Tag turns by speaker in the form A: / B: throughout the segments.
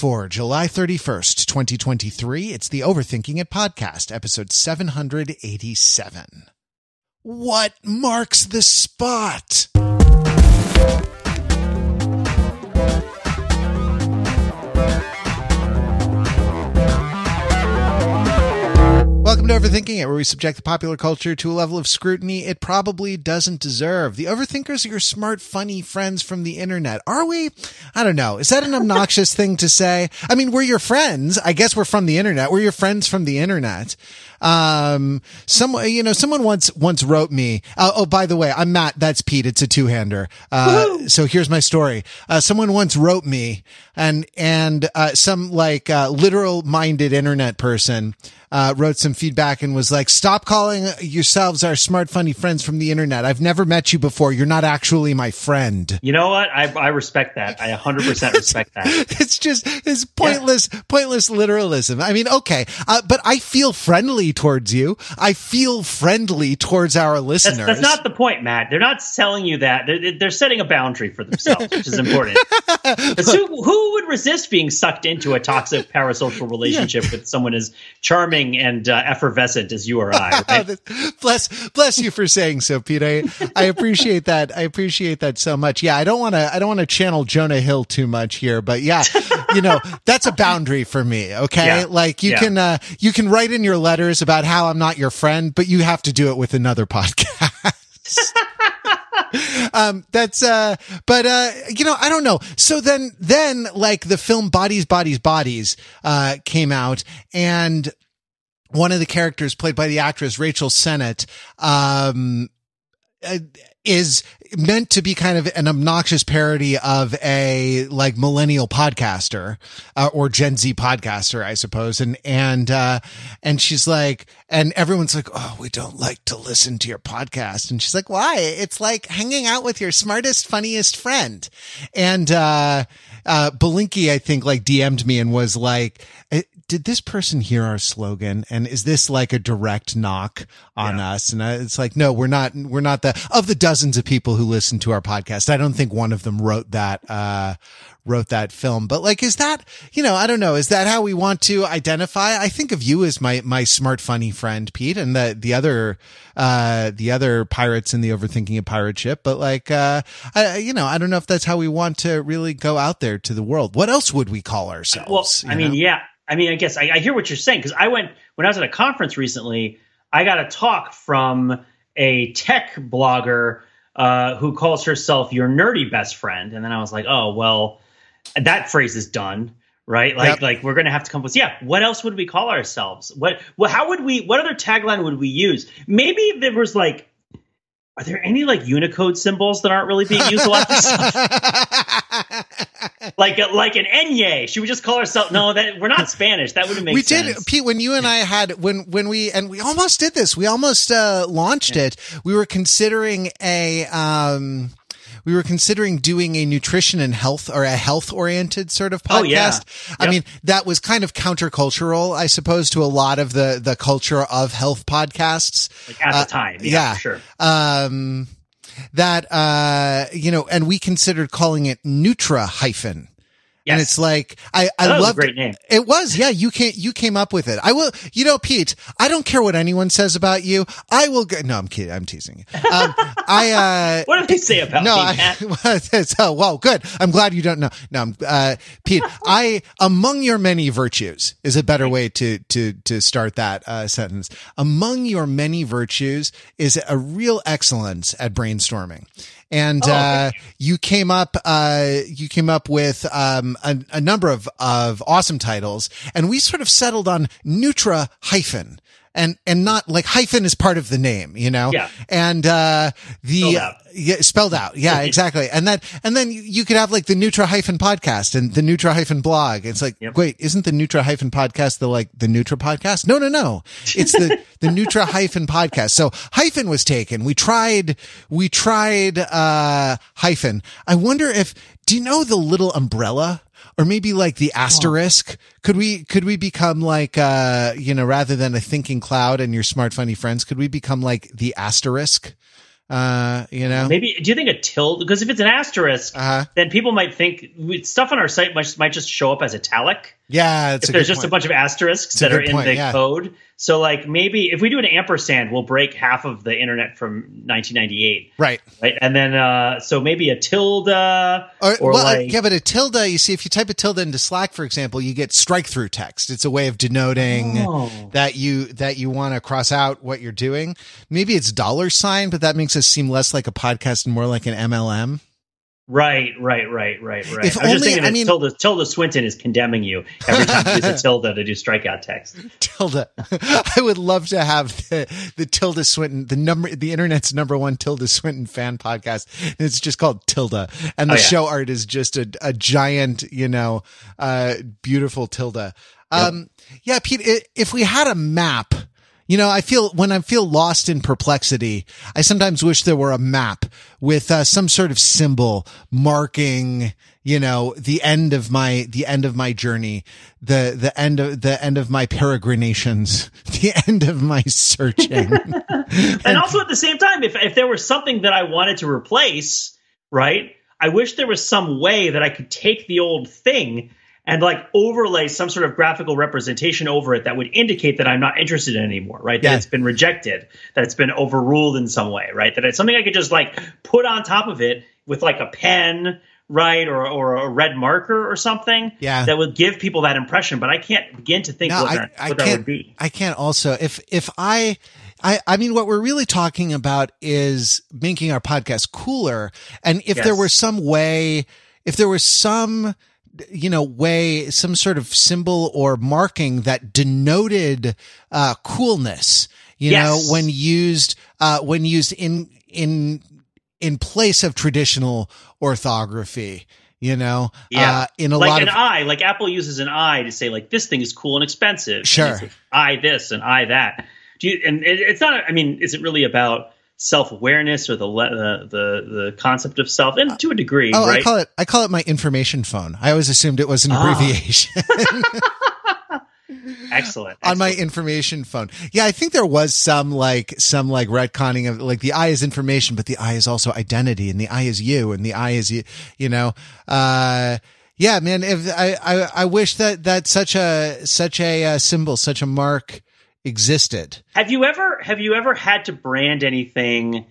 A: For July 31st, 2023, it's the Overthinking It podcast, episode 787. What marks the spot? To Overthinking It, where we subject the popular culture to a level of scrutiny it probably doesn't deserve. The overthinkers are your smart, funny friends from the internet. Are we? I don't know. Is that an obnoxious thing to say? I mean, we're your friends. I guess we're from the internet. We're your friends from the internet. Um, someone, you know, someone once, once wrote me, uh, oh, by the way, I'm Matt. That's Pete. It's a two hander. Uh, so here's my story. Uh, someone once wrote me and, and, uh, some like, uh, literal minded internet person, uh, wrote some feedback and was like, stop calling yourselves our smart, funny friends from the internet. I've never met you before. You're not actually my friend.
B: You know what? I, I respect that. I 100% respect that.
A: It's just, it's pointless, yeah. pointless literalism. I mean, okay. Uh, but I feel friendly towards you. I feel friendly towards our listeners.
B: That's, that's not the point, Matt. They're not selling you that. They're, they're setting a boundary for themselves, which is important. who, who would resist being sucked into a toxic parasocial relationship yeah. with someone as charming and uh, effervescent as you or I? Right?
A: bless, bless you for saying so, Pete. I, I appreciate that. I appreciate that so much. Yeah, I don't want to. I don't want to channel Jonah Hill too much here, but yeah, you know that's a boundary for me. Okay, yeah. like you yeah. can uh, you can write in your letters about how I'm not your friend, but you have to do it with another podcast. um, that's, uh, but, uh, you know, I don't know. So then, then like the film Bodies, Bodies, Bodies, uh, came out and one of the characters played by the actress Rachel Sennott, um, is meant to be kind of an obnoxious parody of a like millennial podcaster uh, or Gen Z podcaster, I suppose. And and uh, and she's like, and everyone's like, oh, we don't like to listen to your podcast. And she's like, why? It's like hanging out with your smartest, funniest friend. And uh, uh, Belinkie, I think, like DM'd me and was like, did this person hear our slogan? And is this like a direct knock on yeah. us? And it's like, no, we're not, we're not the, of the dozens of people who listen to our podcast. I don't think one of them wrote that, uh, wrote that film. But like, is that, you know, I don't know. Is that how we want to identify? I think of you as my, my smart, funny friend, Pete, and the, the other, uh, the other pirates in the overthinking of pirate ship. But like, uh, I, you know, I don't know if that's how we want to really go out there to the world. What else would we call ourselves?
B: Well, I mean, know? yeah. I mean, I guess I, I hear what you're saying because I went when I was at a conference recently. I got a talk from a tech blogger uh, who calls herself your nerdy best friend, and then I was like, oh well, that phrase is done, right? Like yep. like we're gonna have to come up with yeah. What else would we call ourselves? What well, how would we? What other tagline would we use? Maybe there was like are there any like Unicode symbols that aren't really being used a lot? like a, like an enye. Should we just call ourselves? No, that we're not Spanish. That wouldn't make
A: we
B: sense.
A: We did, Pete. When you and I had when when we and we almost did this. We almost uh, launched yeah. it. We were considering a um we were considering doing a nutrition and health or a health oriented sort of podcast. Oh, yeah. Yep. I mean, that was kind of countercultural, I suppose, to a lot of the, the culture of health podcasts.
B: Like at uh, the time. Yeah, yeah. sure.
A: Um, that, uh, you know, and we considered calling it Nutra hyphen Yes. And it's like I I love
B: great name.
A: It was yeah. You can you came up with it. I will. You know, Pete. I don't care what anyone says about you. I will. go No, I'm kidding. I'm teasing you. Um, I
B: uh, what did they say about no, me? I,
A: so well, good. I'm glad you don't know. No, I'm, uh, Pete. I among your many virtues is a better way to to to start that uh, sentence. Among your many virtues is a real excellence at brainstorming and oh, uh, you came up uh, you came up with um, a, a, number of of awesome titles, and we sort of settled on Nutra hyphen. And, and not like hyphen is part of the name, you know?
B: Yeah.
A: And, uh, the, yeah, spelled out. Yeah, exactly. And then, and then you could have like the Nutra hyphen podcast and the Nutra hyphen blog. It's like, yep. wait, isn't the Nutra hyphen podcast the like the Nutra podcast? No, no, no. It's the, the Nutra hyphen podcast. So hyphen was taken. We tried, we tried, uh, hyphen. I wonder if, do you know the little umbrella? Or maybe like the asterisk. Oh. Could we, could we become like, uh, you know, rather than a thinking cloud and your smart, funny friends, could we become like the asterisk? Uh, you know,
B: maybe do you think a tilde? Because if it's an asterisk,
A: uh-huh.
B: then people might think stuff on our site might, might just show up as italic.
A: Yeah,
B: if there's just
A: point.
B: a bunch of asterisks that are in
A: point,
B: the
A: yeah.
B: code. So like maybe if we do an ampersand, we'll break half of the internet from 1998.
A: Right.
B: Right. And then uh, so maybe a tilde or,
A: or well,
B: like,
A: yeah, but a tilde. You see, if you type a tilde into Slack, for example, you get strike through text. It's a way of denoting
B: Oh.
A: that you that you want to cross out what you're doing. Maybe it's dollar sign, but that makes us seem less like a podcast and more like an MLM.
B: Right, right, right, right, right.
A: If
B: I'm just
A: only-
B: thinking
A: I mean-
B: Tilda, Tilda Swinton is condemning you every time you use a tilde to do strikeout text.
A: Tilda. I would love to have the, the Tilda Swinton, the number, the internet's number one Tilda Swinton fan podcast. And it's just called Tilda. And the
B: Oh, yeah.
A: show art is just a, a giant, you know, uh, beautiful Tilda. Um, yeah, Pete, if we had a map, you know, I feel when I feel lost in perplexity, I sometimes wish there were a map with uh, some sort of symbol marking, you know, the end of my the end of my journey, the the end of the end of my peregrinations, the end of my searching.
B: and also at the same time, if if there was something that I wanted to replace, right? I wish there was some way that I could take the old thing and like overlay some sort of graphical representation over it that would indicate that I'm not interested in anymore, right? That it's been rejected, that it's been overruled in some way, right? That it's something I could just like put on top of it with like a pen, right, or or a red marker or something,
A: Yeah.
B: that would give people that impression. But I can't begin to think
A: No,
B: what,
A: I,
B: that,
A: I
B: what that would be.
A: I can't. Also, if if I, I, I mean, what we're really talking about is making our podcast cooler. And if there were some way, if there was some, you know, way, some sort of symbol or marking that denoted uh, coolness, you
B: Yes.
A: know, when used, uh, when used in in in place of traditional orthography. You know,
B: Yeah.
A: uh, in a
B: like
A: lot
B: an
A: of
B: eye, like Apple uses an eye to say like this thing is cool and expensive.
A: Sure.
B: And it's I this and I that. Do you? And it, it's not. I mean, is it really about self awareness or the, le- the the the concept of self? And to a degree,
A: Oh,
B: right?
A: I call it I call it my information phone. I always assumed it was an
B: Ah.
A: abbreviation
B: excellent.
A: on my information phone. Yeah, I think there was some like some like retconning of like the I is information, but the I is also identity, and the I is you, and the I is you. You know, uh, yeah, man. If I I, I wish that that such a such a uh, symbol, such a mark existed.
B: Have you ever have you ever had to brand anything?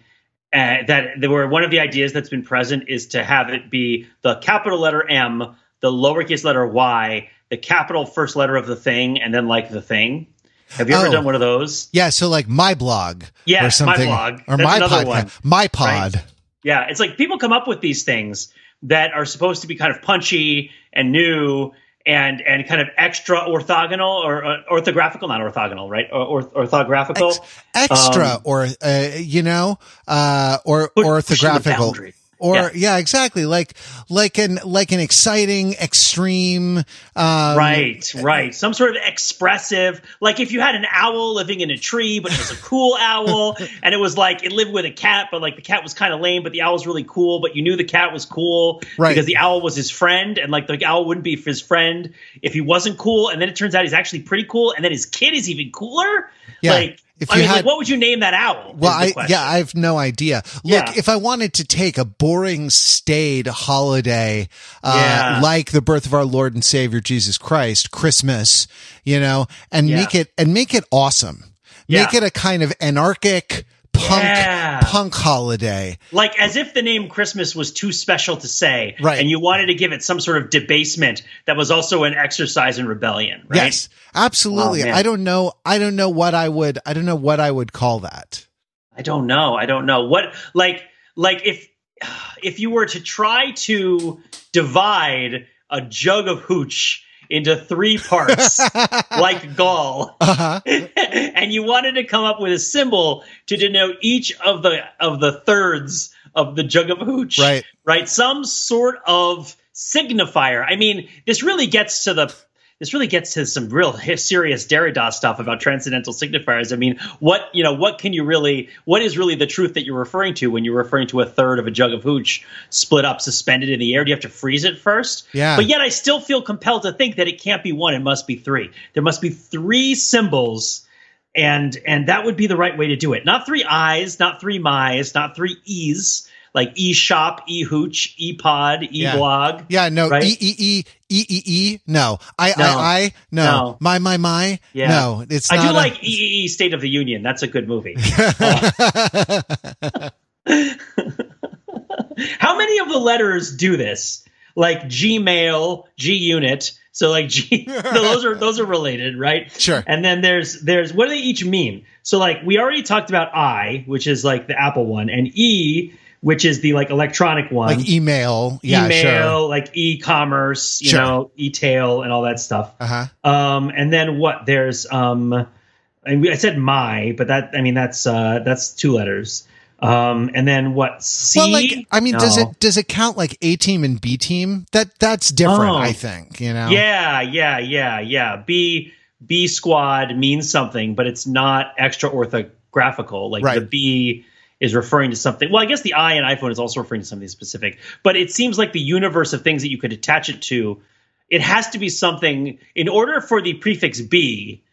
B: Uh, that there were one of the ideas that's been present is to have it be the capital letter M, the lowercase letter Y, the capital first letter of the thing, and then like the thing. Have you ever
A: Oh.
B: done one of those?
A: Yeah, so like my blog,
B: Yeah,
A: or
B: my
A: something,
B: blog.
A: or
B: That's
A: my podcast,
B: one,
A: my pod.
B: Yeah, it's like people come up with these things that are supposed to be kind of punchy and new and and kind of extra orthogonal or uh, orthographical, not orthogonal, right? Or, or orthographical.
A: Ex- extra
B: Um,
A: or uh, you know uh or
B: Push- pushing the
A: orthographical. Or
B: Yeah.
A: yeah. exactly like like an like an exciting extreme um
B: right, right. Some sort of expressive, like if you had an owl living in a tree, but it was a cool owl, and it was like it lived with a cat, but like the cat was kind of lame, but the owl was really cool, but you knew the cat was cool
A: Right.
B: because the owl was his friend, and like the owl wouldn't be his friend if he wasn't cool, and then it turns out he's actually pretty cool, and then his kid is even cooler.
A: Yeah.
B: Like,
A: If
B: I
A: you
B: mean,
A: had-
B: like, what would you name that owl?
A: well, I yeah, I have no idea. Look,
B: Yeah.
A: if I wanted to take a boring, staid holiday, uh,
B: Yeah.
A: like the birth of our Lord and Savior Jesus Christ, Christmas, you know, and
B: Yeah.
A: make it and make it awesome, make it a kind of anarchic punk
B: Yeah.
A: punk holiday.
B: like as if the name Christmas was too special to say,
A: Right.
B: And you wanted to give it some sort of debasement that was also an exercise in rebellion, right?
A: Yes, absolutely.
B: Oh.
A: I don't know. I don't know what I would. I don't know what I would call that.
B: I don't know. I don't know what like like if if you were to try to divide a jug of hooch into three parts like gall
A: Uh-huh.
B: and you wanted to come up with a symbol to denote each of the of the thirds of the jug of hooch
A: Right.
B: right some sort of signifier i mean this really gets to the this really gets to some real serious Derrida stuff about transcendental signifiers. I mean, what you know, what can you really, what is really the truth that you're referring to when you're referring to a third of a jug of hooch split up, suspended in the air? Do you have to freeze it first?
A: Yeah.
B: But yet, I still feel compelled to think that it can't be one; it must be three. There must be three symbols and and that would be the right way to do it. Not three I's, not three my's, not three E's like eShop, eHooch, ePod, eBlog.
A: Yeah, yeah no,
B: right?
A: E E E E E E. No, I
B: No.
A: I I no.
B: No.
A: My my my.
B: Yeah.
A: No, it's
B: I do
A: a-
B: like EEE State of the Union. That's a good movie. How many of the letters do this? Like Gmail, G Unit. So like G, those are those are related, right?
A: Sure.
B: And then there's there's what do they each mean? So like we already talked about I, which is like the Apple one, and E, which is the like electronic one.
A: like email. Yeah,
B: email,
A: sure.
B: like e-commerce, you
A: Sure.
B: know, e-tail and all that stuff.
A: Uh huh.
B: Um, and then what? There's um, and I said my, but that I mean that's uh, that's two letters. Um, and then what? C.
A: Well, like I mean, does it does it count like A team and B team? That that's different.
B: Oh.
A: I think you know.
B: Yeah, yeah, yeah, yeah. B B squad means something, but it's not extra orthographical. Like
A: Right.
B: the B is referring to something. Well, I guess the I in iPhone is also referring to something specific. But it seems like the universe of things that you could attach it to, it has to be something. In order for the prefix B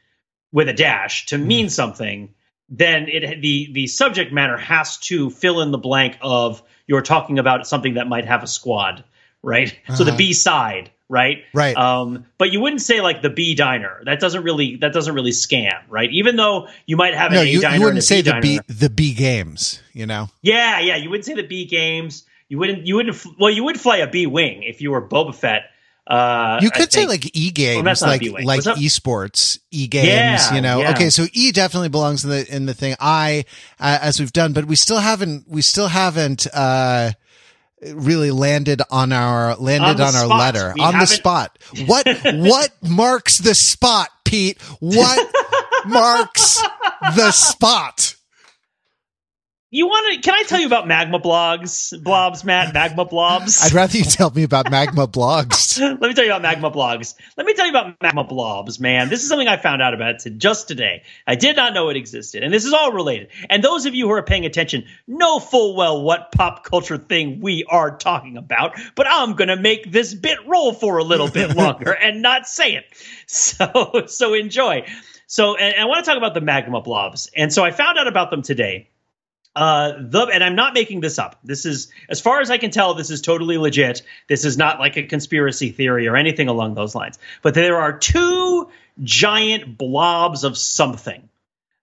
B: with a dash to mean something, then it the the subject matter has to fill in the blank of you're talking about something that might have a squad, right? So the
A: Uh-huh.
B: B side, right?
A: Right.
B: Um, but you wouldn't say like the B diner. That doesn't really that doesn't really scan, right? Even though you might have an
A: no,
B: A
A: you,
B: diner
A: you wouldn't say
B: B
A: the B the B games. You know.
B: Yeah, yeah, you wouldn't say the B games. You wouldn't. You wouldn't. Well, you would fly a B wing if you were Boba Fett. Uh,
A: You could say like e games,
B: not
A: like like esports, e games.
B: Yeah,
A: you know,
B: yeah.
A: okay, so e definitely belongs in the in the thing. I, uh, as we've done, but we still haven't we still haven't uh really landed on our landed
B: On
A: on, our letter
B: We
A: on the
B: haven't-
A: spot. What what marks the spot, Pete? What marks the spot?
B: You want to? Can I tell you about magma blogs, blobs, Matt? Magma blobs.
A: I'd rather you tell me about magma blogs.
B: Let me tell you about magma blogs. Let me tell you about magma blobs, man. This is something I found out about just today. I did not know it existed, and this is all related. And those of you who are paying attention know full well what pop culture thing we are talking about. But I'm gonna make this bit roll for a little bit longer and not say it. So, so enjoy. So, and, and I want to talk about the magma blobs. And so I found out about them today. Uh, the and I'm not making this up. This is, as far as I can tell, this is totally legit. This is not like a conspiracy theory or anything along those lines. But there are two giant blobs of something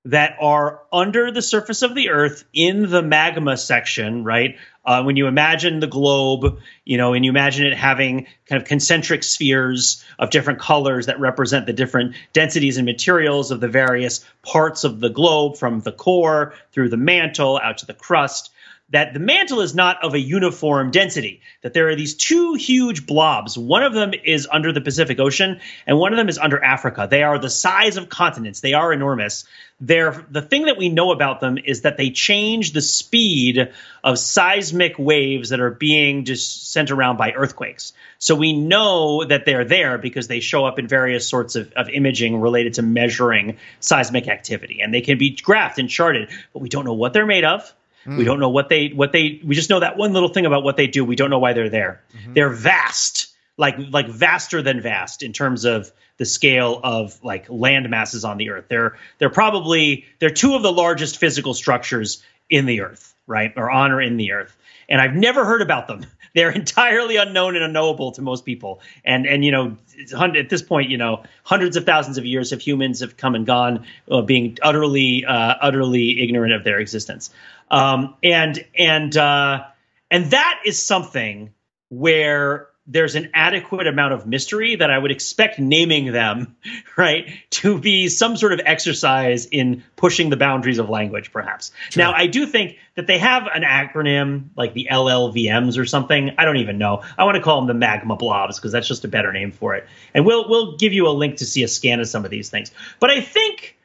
B: that are under the surface of the earth in the magma section, right? Uh, when you imagine the globe, you know, and you imagine it having kind of concentric spheres of different colors that represent the different densities and materials of the various parts of the globe, from the core through the mantle out to the crust that the mantle is not of a uniform density, that there are these two huge blobs. One of them is under the Pacific Ocean, and one of them is under Africa. They are the size of continents, they are enormous. They're, the thing that we know about them is that they change the speed of seismic waves that are being just sent around by earthquakes. So we know that they're there because they show up in various sorts of, of imaging related to measuring seismic activity. And they can be graphed and charted, but we don't know what they're made of. We hmm. don't know what they what they we just know that one little thing about what they do. We don't know why they're there. Mm-hmm. They're vast, like like vaster than vast in terms of the scale of like land masses on the earth. They're they're probably they're two of the largest physical structures in the earth, right? Or on or in the earth. And I've never heard about them. They're entirely unknown and unknowable to most people. And and you know, at this point, you know, hundreds of thousands of years of humans have come and gone, uh, being utterly uh, utterly ignorant of their existence. Um, and and uh, and that is something where there's an adequate amount of mystery that I would expect naming them, right, to be some sort of exercise in pushing the boundaries of language, perhaps. Now, I do think that they have an acronym like the LLVMs or something. I don't even know. I want to call them the magma blobs because that's just a better name for it. And we'll we'll give you a link to see a scan of some of these things. But I think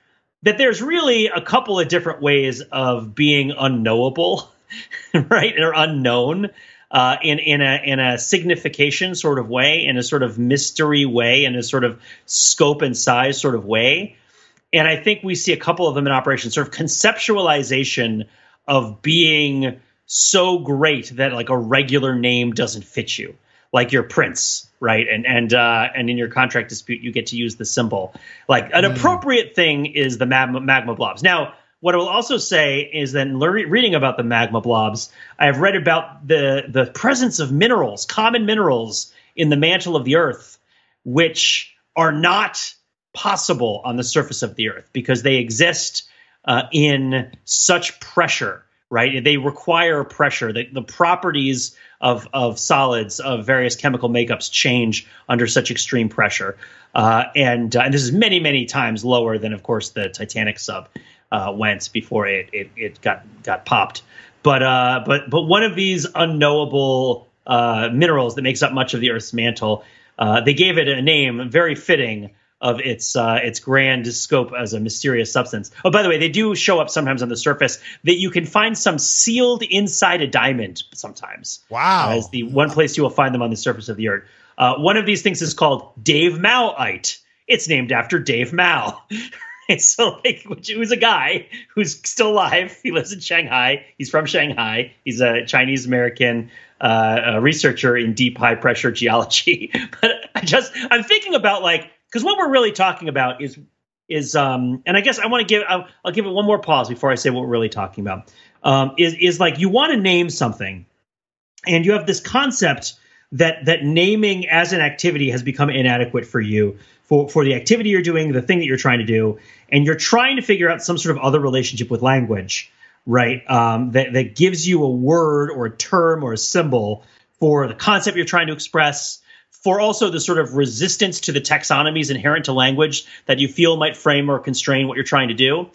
B: that there's really a couple of different ways of being unknowable, right, or unknown uh, in in a in a signification sort of way, in a sort of mystery way, in a sort of scope and size sort of way. And I think we see a couple of them in operation, sort of conceptualization of being so great that like a regular name doesn't fit you, like your Prince, right? And and uh, and in your contract dispute, you get to use the symbol. Like an mm. appropriate thing is the magma, magma blobs. Now, what I will also say is that in reading about the magma blobs, I have read about the the presence of minerals, common minerals, in the mantle of the Earth, which are not possible on the surface of the Earth because they exist uh, in such pressure. Right, they require pressure. The, the properties of of solids of various chemical makeups change under such extreme pressure, uh, and uh, and this is many many times lower than, of course, the Titanic sub uh, went before it, it it got got popped. But uh, but but one of these unknowable uh, minerals that makes up much of the Earth's mantle, uh, they gave it a name very fitting of its uh, its grand scope as a mysterious substance. Oh, by the way, they do show up sometimes on the surface that you can find some sealed inside a diamond. Sometimes,
A: wow,
B: as the one place you will find them on the surface of the Earth. Uh, one of these things is called davemaoite. It's named after Dave Mao. so like which was a guy who's still alive? He lives in shanghai. He's from shanghai. He's a chinese american uh, researcher in deep high pressure geology. But i just i'm thinking about like because what we're really talking about is is um and i guess i want to give I'll, I'll, give it one more pause before i say what we're really talking about. Um is is like you want to name something and you have this concept that that naming as an activity has become inadequate for you for for the activity you're doing the thing that you're trying to do and you're trying to figure out some sort of other relationship with language right um, that, that gives you a word or a term or a symbol for the concept you're trying to express for also the sort of resistance to the taxonomies inherent to language that you feel might frame or constrain what you're trying to do.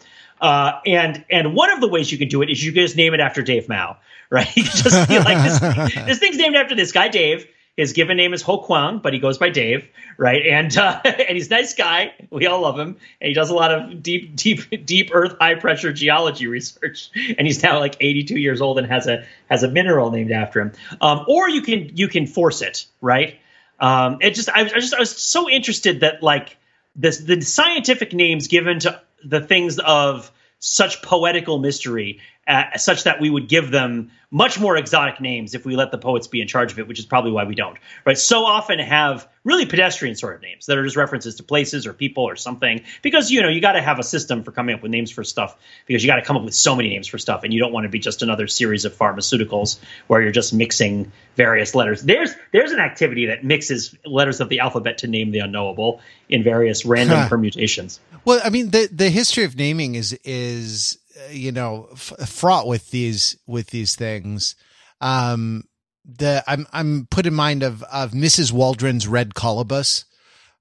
B: Uh, and and one of the ways you can do it is you can just name it after Dave Mao, right? You just be like this, this thing's named after this guy Dave. His given name is Ho Kwang, but he goes by Dave, right? And uh, and he's a nice guy. We all love him, and he does a lot of deep, deep, deep Earth high pressure geology research. And he's now like 82 years old and has a has a mineral named after him. Um, or you can you can force it, right? Um, it just I, I just I was so interested that like this the scientific names given to the things of such poetical mystery, uh, such that we would give them much more exotic names if we let the poets be in charge of it, which is probably why we don't. Right? So often have really pedestrian sort of names that are just references to places or people or something, because you know you got to have a system for coming up with names for stuff, because you got to come up with so many names for stuff, and you don't want to be just another series of pharmaceuticals where you're just mixing various letters. There's there's an activity that mixes letters of the alphabet to name the unknowable in various random huh. permutations.
A: Well, I mean the the history of naming is is you know f- fraught with these with these things um the i'm i'm put in mind of of mrs waldron's red colobus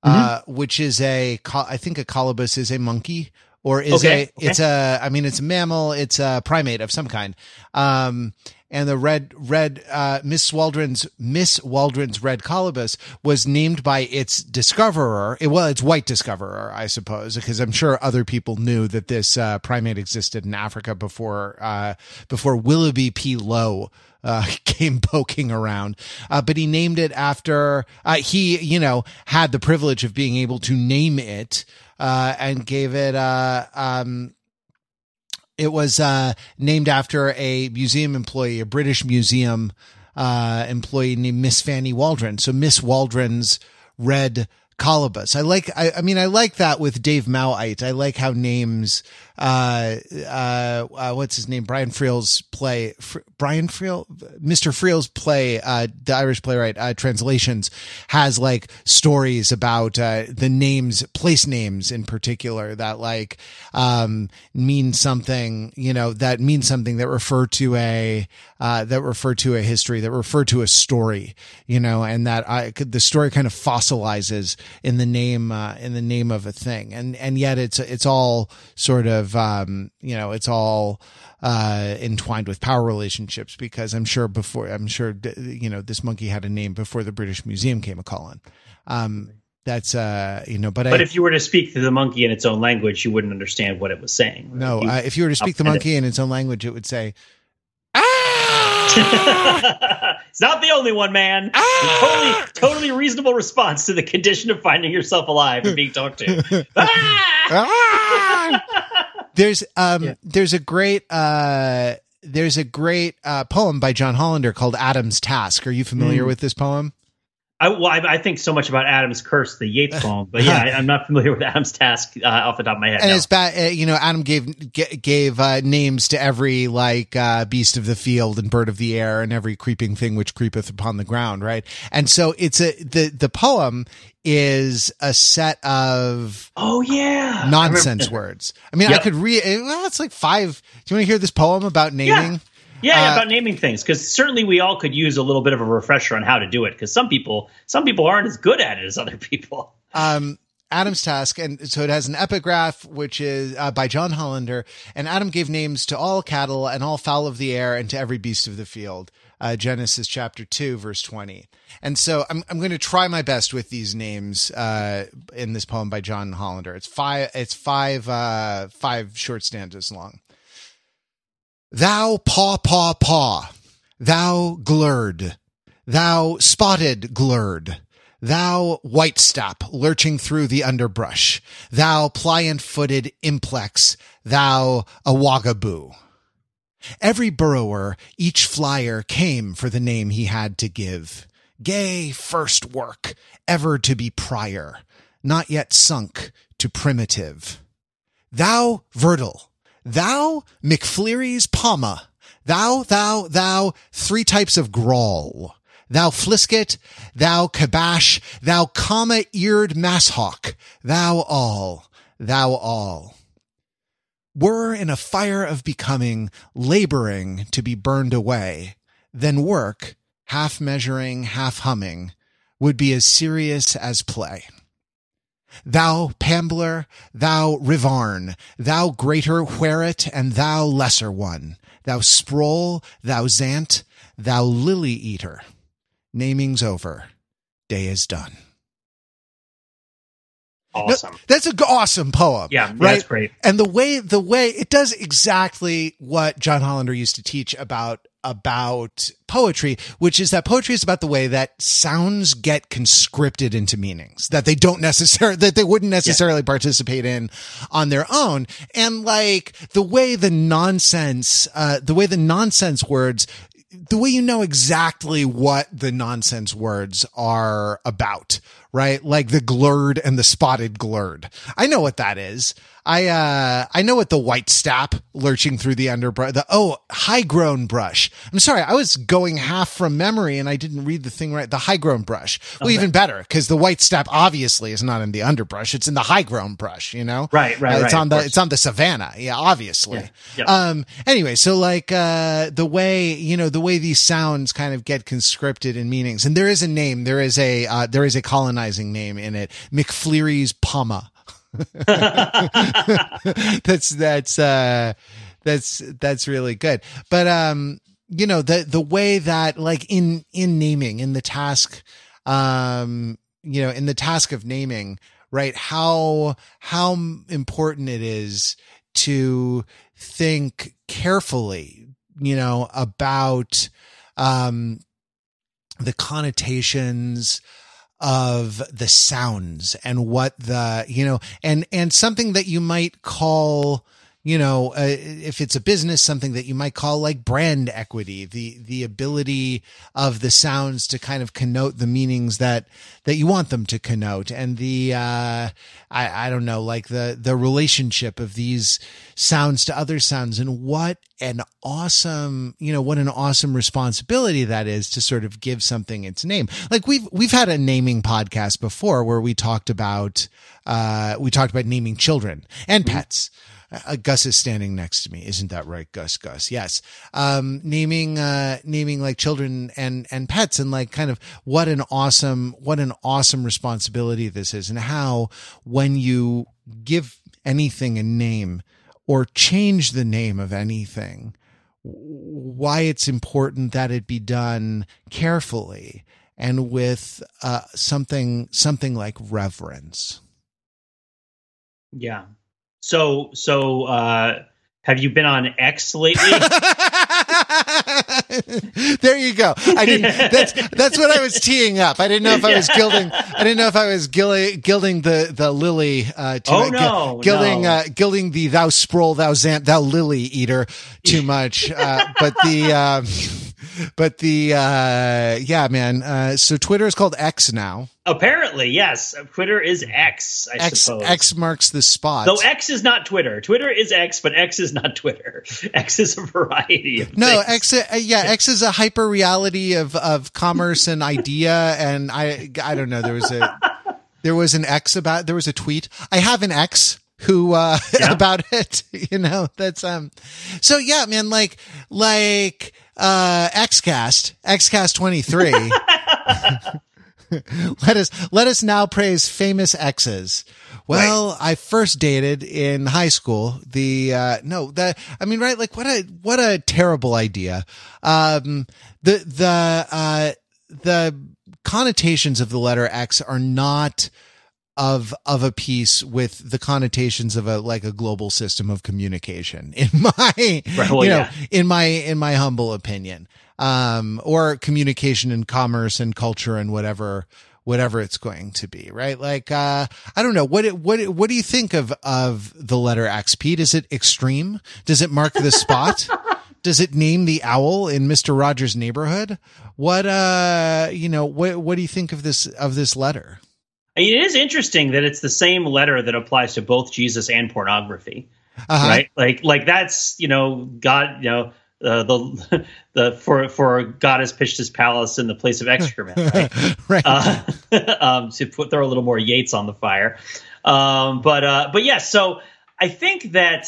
A: uh mm-hmm. which is a i think a colobus is a monkey or is okay, a okay. it's a i mean it's a mammal it's a primate of some kind um and the red red uh, Miss Waldron's Miss Waldron's red colobus was named by its discoverer. Well, its white discoverer, I suppose, because I'm sure other people knew that this uh, primate existed in Africa before uh, before Willoughby P. Lowe. Uh, came poking around, uh, but he named it after uh, he, you know, had the privilege of being able to name it uh, and gave it uh, um, it was uh, named after a museum employee, a British museum uh, employee named Miss Fanny Waldron. So Miss Waldron's red colobus. I like, I, I, mean, I like that with davemaoite. I like how names, uh, uh, uh, what's his name? Brian Friel's play, Fr- Brian Friel, Mr. Friel's play, uh, the Irish playwright, uh, translations has like stories about, uh, the names, place names in particular that like, um, mean something, you know, that mean something that refer to a, uh, that refer to a history, that refer to a story, you know, and that I could, the story kind of fossilizes in the name, uh, in the name of a thing. And, and yet it's, it's all sort of, of um, you know it's all uh, entwined with power relationships because I'm sure before I'm sure you know this monkey had a name before the British Museum came a calling. Um, that's uh you know but
B: but
A: I,
B: if you were to speak to the monkey in its own language you wouldn't understand what it was saying
A: no
B: you,
A: uh, if you were to speak the monkey in its own language it would say ah!
B: it's not the only one man ah! totally totally reasonable response to the condition of finding yourself alive and being talked to ah!
A: There's um yeah. there's a great uh there's a great uh, poem by John Hollander called Adam's Task. Are you familiar mm. with this poem?
B: I, well, I, I, think so much about Adam's Curse, the Yeats poem, but yeah, I, am not familiar with Adam's Task uh, off the top of my head.
A: And
B: no.
A: it's bad, uh, you know. Adam gave g- gave uh, names to every like uh, beast of the field and bird of the air and every creeping thing which creepeth upon the ground, right? And so it's a the the poem is a set of
B: oh yeah
A: nonsense I words. I mean, yep. I could read. Well, it's like five. Do you want to hear this poem about naming?
B: Yeah. Yeah, yeah uh, about naming things because certainly we all could use a little bit of a refresher on how to do it because some people some people aren't as good at it as other people.
A: Um, Adam's task, and so it has an epigraph which is uh, by John Hollander, and Adam gave names to all cattle and all fowl of the air and to every beast of the field. Uh, Genesis chapter two, verse twenty. And so I'm I'm going to try my best with these names uh, in this poem by John Hollander. It's five. It's five. Uh, five short stanzas long. Thou paw, paw, paw, thou glurd, thou spotted glurd, thou white stap lurching through the underbrush, thou pliant footed implex, thou awagaboo. Every burrower, each flyer came for the name he had to give. Gay first work, ever to be prior, not yet sunk to primitive. Thou Vertle, Thou McFleary's Palma, thou, thou, thou, three types of grawl. Thou Flisket, thou Kabash, thou comma-eared masshawk, thou all, thou all. Were in a fire of becoming, laboring to be burned away, then work, half measuring, half humming, would be as serious as play. Thou Pambler, thou Rivarn, thou greater Whereat, and thou lesser one, thou Sproul, thou Zant, thou Lily Eater. Naming's over. Day is done.
B: Awesome.
A: that's an awesome poem.
B: Yeah,
A: right?
B: that's great.
A: And the way the way it does exactly what John Hollander used to teach about about poetry, which is that poetry is about the way that sounds get conscripted into meanings that they don't necessarily, that they wouldn't necessarily yeah. participate in on their own. And like the way the nonsense, uh, the way the nonsense words the way you know exactly what the nonsense words are about, right? Like the glurd and the spotted glurd. I know what that is. I uh I know what the white stap lurching through the underbrush the oh high grown brush. I'm sorry, I was going half from memory and I didn't read the thing right. The high grown brush. Well, okay. even better because the white stap obviously is not in the underbrush. It's in the high grown brush. You know,
B: right, right,
A: uh, It's
B: right,
A: on the it's on the savannah. Yeah, obviously. Yeah. Um. Anyway, so like uh the way you know the way these sounds kind of get conscripted in meanings, and there is a name. There is a uh, there is a colonizing name in it. McFleary's Pama. that's that's uh that's that's really good. But um you know the the way that like in in naming in the task um you know in the task of naming right how how important it is to think carefully you know about um the connotations of the sounds and what the, you know, and, and something that you might call, you know, uh, if it's a business, something that you might call like brand equity, the, the ability of the sounds to kind of connote the meanings that, that you want them to connote. And the, uh, I, I don't know, like the, the relationship of these sounds to other sounds and what an awesome, you know, what an awesome responsibility that is to sort of give something its name. Like we've, we've had a naming podcast before where we talked about, uh, we talked about naming children and mm-hmm. pets. Mm-hmm uh, Gus is standing next to me. Isn't that right, Gus? Gus, yes. Um, naming, uh, naming like children and, and pets and like kind of what an awesome, what an awesome responsibility this is and how when you give anything a name or change the name of anything, why it's important that it be done carefully and with uh, something something like reverence.
B: Yeah, so, so, uh, have you been on X lately?
A: there you go. I didn't. That's that's what I was teeing up. I didn't know if I was gilding. I didn't know if I was gilding, gilding the the lily. Uh,
B: too oh no,
A: gilding
B: no.
A: Uh, gilding the thou sprawl thou zant thou lily eater too much. Uh, but the. Um, but the uh, yeah, man. Uh, so Twitter is called X now.
B: Apparently, yes. Twitter is X. I
A: X
B: suppose
A: X marks the spot.
B: Though X is not Twitter. Twitter is X, but X is not Twitter. X is a variety of
A: no
B: things.
A: X. Uh, yeah, X is a hyper reality of of commerce and idea, and I I don't know. There was a there was an X about there was a tweet. I have an X who uh
B: Yeah.
A: about it you know that's um so yeah man like like uh xcast xcast 23 let us let us now praise famous exes well i first dated in high school the uh no the i mean right like what a what a terrible idea. Um the the uh the connotations of the letter x are not of of a piece with the connotations of a like a global system of communication in my
B: Right, well,
A: you know
B: yeah.
A: in my in my humble opinion um or communication and commerce and culture and whatever whatever it's going to be right like uh i don't know what it, what it- what do you think of of the letter x pete is it extreme does it mark the spot does it name the owl in Mr. Rogers' neighborhood? What uh you know, what what do you think of this of this letter?
B: I mean, it is interesting that it's the same letter that applies to both Jesus and pornography,
A: Uh-huh.
B: right? Like, like that's you know, God, you know, uh, the the for for God has pitched his palace in the place of excrement, right?
A: right.
B: uh, um, to put throw a little more Yeats on the fire. Um, but uh, but yes, so I think that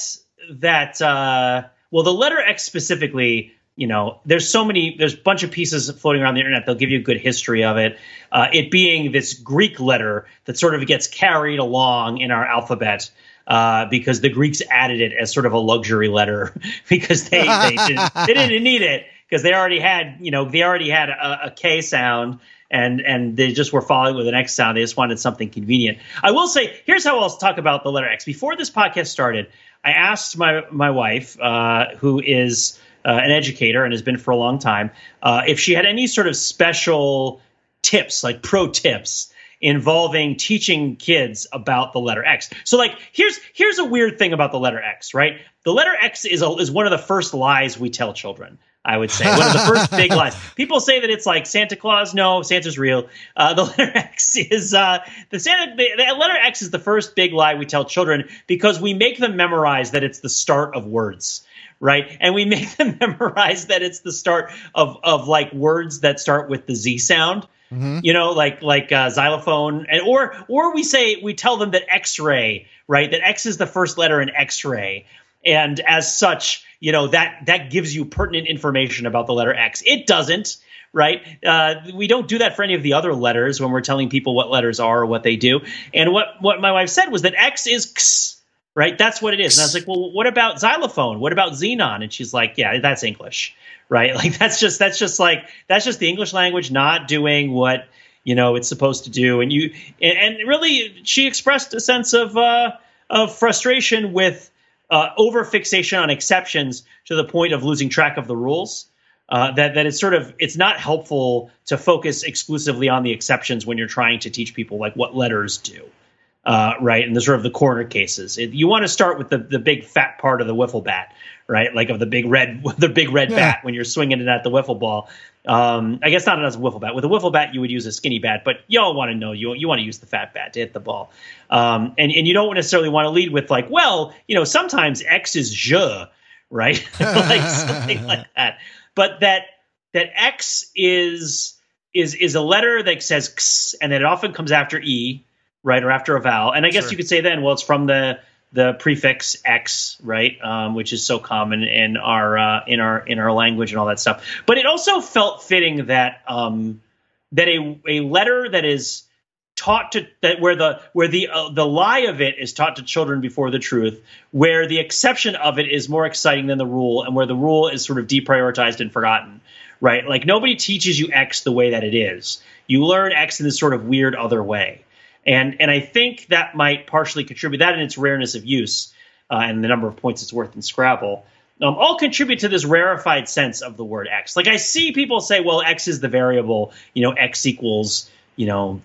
B: that uh, well, the letter X specifically, you know, there's so many, there's a bunch of pieces floating around the internet. They'll give you a good history of it. Uh, it being this Greek letter that sort of gets carried along in our alphabet. Uh, because the Greeks added it as sort of a luxury letter because they they didn't, they didn't need it because they already had you know they already had a, a K sound and and they just were following with an X sound. They just wanted something convenient. I will say, here's how I'll talk about the letter X. Before this podcast started, I asked my my wife, uh, who is uh, an educator and has been for a long time, uh, if she had any sort of special tips, like pro tips involving teaching kids about the letter X. So like here's here's a weird thing about the letter X, right? The letter X is a, is one of the first lies we tell children. I would say one of the first big lies. People say that it's like Santa Claus. No, Santa's real. Uh, the letter X is uh, the Santa. The, the letter X is the first big lie we tell children because we make them memorize that it's the start of words right? And we make them memorize that it's the start of of like words that start with the Z sound. You know, like like uh, xylophone, and or or we say we tell them that X-ray, right? That X is the first letter in X-ray, and as such, you know that that gives you pertinent information about the letter X. It doesn't, right? Uh, we don't do that for any of the other letters when we're telling people what letters are or what they do. And what what my wife said was that X is X, right? That's what it is. And I was like, well, what about xylophone? What about xenon? And she's like, yeah, that's English, right? Like that's just that's just like that's just the English language not doing what you know it's supposed to do. And you and, and really, she expressed a sense of uh, of frustration with uh, over fixation on exceptions to the point of losing track of the rules. Uh, that that it's sort of it's not helpful to focus exclusively on the exceptions when you're trying to teach people like what letters do uh, right? And the sort of the corner cases. It, you want to start with the, the big fat part of the wiffle bat, right? Like of the big red the big red
A: Yeah.
B: bat when you're swinging it at the wiffle ball. Um, I guess not as a wiffle bat. With a wiffle bat, you would use a skinny bat, but y'all want to know you you want to use the fat bat to hit the ball, um, and and you don't necessarily want to lead with like, well, you know, sometimes X is je, right? like something like that. But that that X is is is a letter that says x, and then it often comes after e, right, or after a vowel. And I guess
A: Sure.
B: you could say then, well, it's from the the prefix x, right, um, which is so common in our uh, in our in our language and all that stuff. But it also felt fitting that um, that a a letter that is taught to that where the where the uh, the lie of it is taught to children before the truth where the exception of it is more exciting than the rule and where the rule is sort of deprioritized and forgotten right like nobody teaches you x the way that it is you learn x in this sort of weird other way and and i think that might partially contribute that and its rareness of use uh, and the number of points it's worth in scrabble um, all contribute to this rarefied sense of the word x. Like i see people say well x is the variable you know x equals you know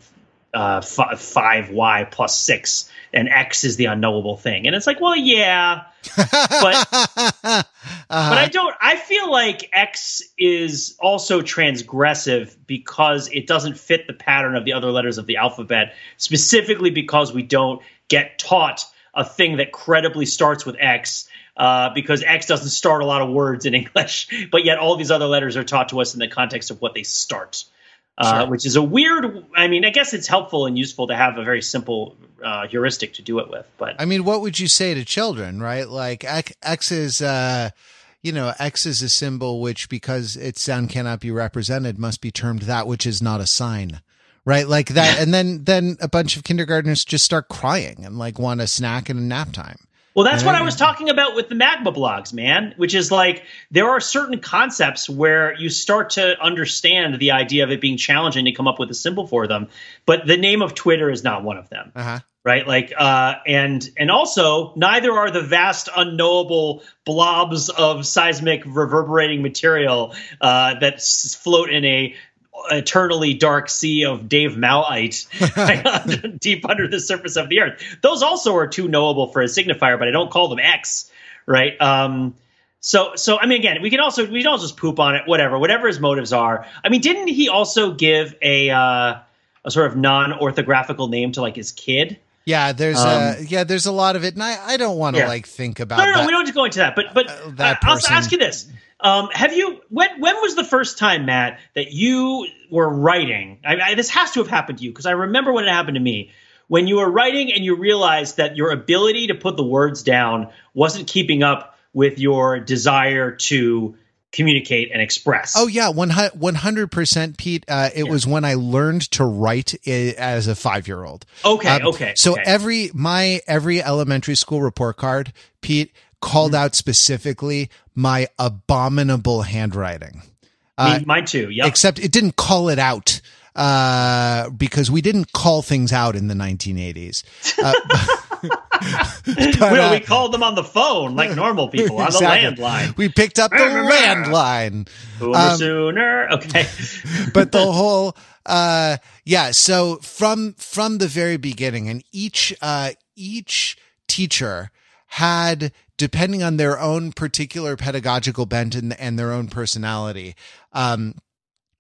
B: uh, f- five y plus six, and x is the unknowable thing. And it's like, well, yeah, but Uh-huh. But I don't. I feel like X is also transgressive because it doesn't fit the pattern of the other letters of the alphabet. Specifically because we don't get taught a thing that credibly starts with X. Uh, because X doesn't start a lot of words in English, but yet all these other letters are taught to us in the context of what they start. Uh, sure. which is a weird. I mean, I guess it's helpful and useful to have a very simple uh, heuristic to do it with. But
A: I mean, what would you say to children, right? Like X, X is, uh, you know, X is a symbol which, because its sound cannot be represented, must be termed that which is not a sign. Right, like that, and then then a bunch of kindergartners just start crying and like want a snack and a nap time.
B: Well, that's what I was talking about with the magma blogs, man, which is like there are certain concepts where you start to understand the idea of it being challenging to come up with a symbol for them. But the name of Twitter is not one of them. Uh-huh. Right. Like, uh, and, and also neither are the vast unknowable blobs of seismic reverberating material, uh, that float in a eternally dark sea of davemaoite deep under the surface of the earth. Those also are too knowable for a signifier, but I don't call them X, right? Um, so, so I mean, again, we can also we can all just poop on it, whatever, whatever his motives are. I mean, didn't he also give a uh, a sort of non-orthographical name to like his kid?
A: Yeah, there's um, a yeah, there's a lot of it, and I, I don't want to yeah. like think about.
B: No, no, no, we don't have to go into that. But but uh, that I'll ask you this: um, have you when when was the first time, Matt, that you were writing? I, I, this has to have happened to you because I remember when it happened to me. When you were writing and you realized that your ability to put the words down wasn't keeping up with your desire to communicate and express.
A: Oh yeah, one hundred percent, Pete. Uh, it yeah. was when I learned to write as a five year old.
B: Okay, um, okay.
A: So
B: okay.
A: every my every elementary school report card, Pete called mm-hmm. out specifically my abominable handwriting.
B: Uh, mine too. Yeah.
A: Except it didn't call it out uh, because we didn't call things out in the 1980s.
B: Well, we called them on the phone like normal people exactly. on the landline.
A: We picked up the landline.
B: Um, sooner. Okay.
A: but the whole, uh, yeah. So from from the very beginning, and each uh, each teacher had depending on their own particular pedagogical bent and, and their own personality, um,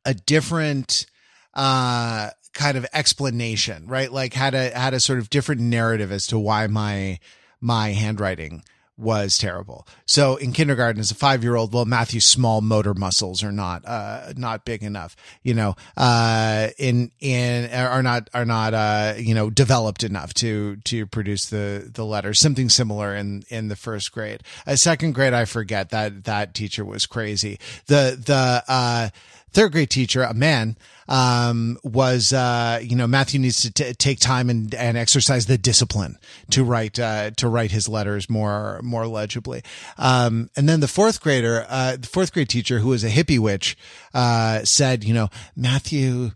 A: a different uh, kind of explanation, right? Like had a had a sort of different narrative as to why my my handwriting was terrible. So in kindergarten as a 5-year-old, well Matthew's small motor muscles are not uh not big enough, you know, uh in in are not are not uh you know developed enough to to produce the the letters. Something similar in in the first grade. A second grade I forget that that teacher was crazy. The the uh third grade teacher, a man, um, was, uh, you know, Matthew needs to t- take time and, and exercise the discipline to write, uh, to write his letters more, more legibly. Um, and then the fourth grader, uh, the fourth grade teacher who was a hippie witch, uh, said, you know, Matthew,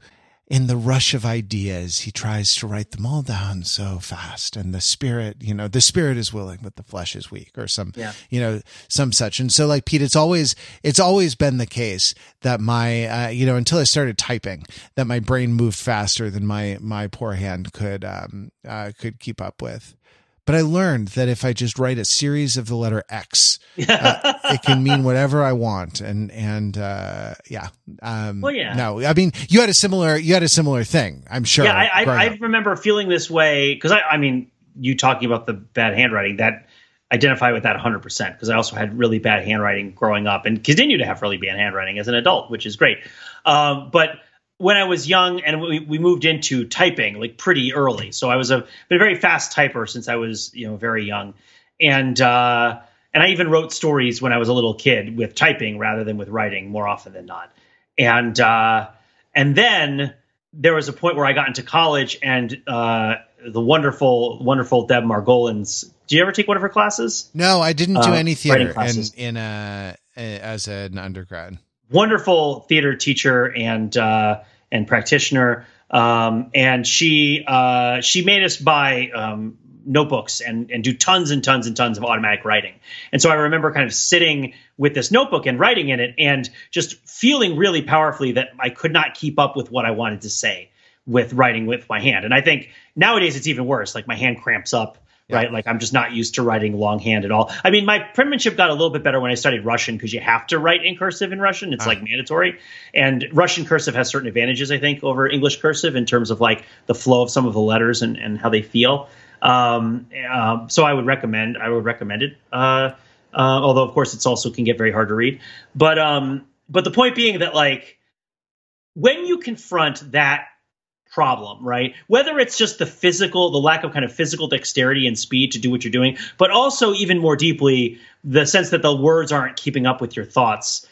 A: in the rush of ideas, he tries to write them all down so fast. And the spirit, you know, the spirit is willing, but the flesh is weak or some, yeah. you know, some such. And so like Pete, it's always, it's always been the case that my, uh, you know, until I started typing that my brain moved faster than my, my poor hand could, um, uh, could keep up with. But I learned that if I just write a series of the letter X, uh, it can mean whatever I want. And, and, uh, yeah. Um, well, yeah. No, I mean, you had a similar, you had a similar thing, I'm sure.
B: Yeah. I, I, I remember feeling this way because I, I mean, you talking about the bad handwriting that identify with that 100% because I also had really bad handwriting growing up and continue to have really bad handwriting as an adult, which is great. Um, but when I was young and we, we moved into typing like pretty early. So I was a been a very fast typer since I was you know very young, and uh, and I even wrote stories when I was a little kid with typing rather than with writing more often than not. And uh, and then there was a point where I got into college and uh, the wonderful wonderful Deb Margolins. Do you ever take one of her classes?
A: No, I didn't do uh, any theater in in a, as an undergrad
B: wonderful theater teacher and uh, and practitioner. Um, and she uh, she made us buy um, notebooks and and do tons and tons and tons of automatic writing. And so I remember kind of sitting with this notebook and writing in it, and just feeling really powerfully that I could not keep up with what I wanted to say with writing with my hand. And I think nowadays it's even worse. Like my hand cramps up yeah. right? Like I'm just not used to writing longhand at all. I mean, my penmanship got a little bit better when I studied Russian because you have to write in cursive in Russian. It's uh. like mandatory. And Russian cursive has certain advantages, I think, over English cursive in terms of like the flow of some of the letters and, and how they feel. Um, uh, so I would recommend, I would recommend it. Uh, uh, although of course it's also can get very hard to read. But, um, but the point being that like when you confront that problem, right? Whether it's just the physical, the lack of kind of physical dexterity and speed to do what you're doing, but also even more deeply, the sense that the words aren't keeping up with your thoughts.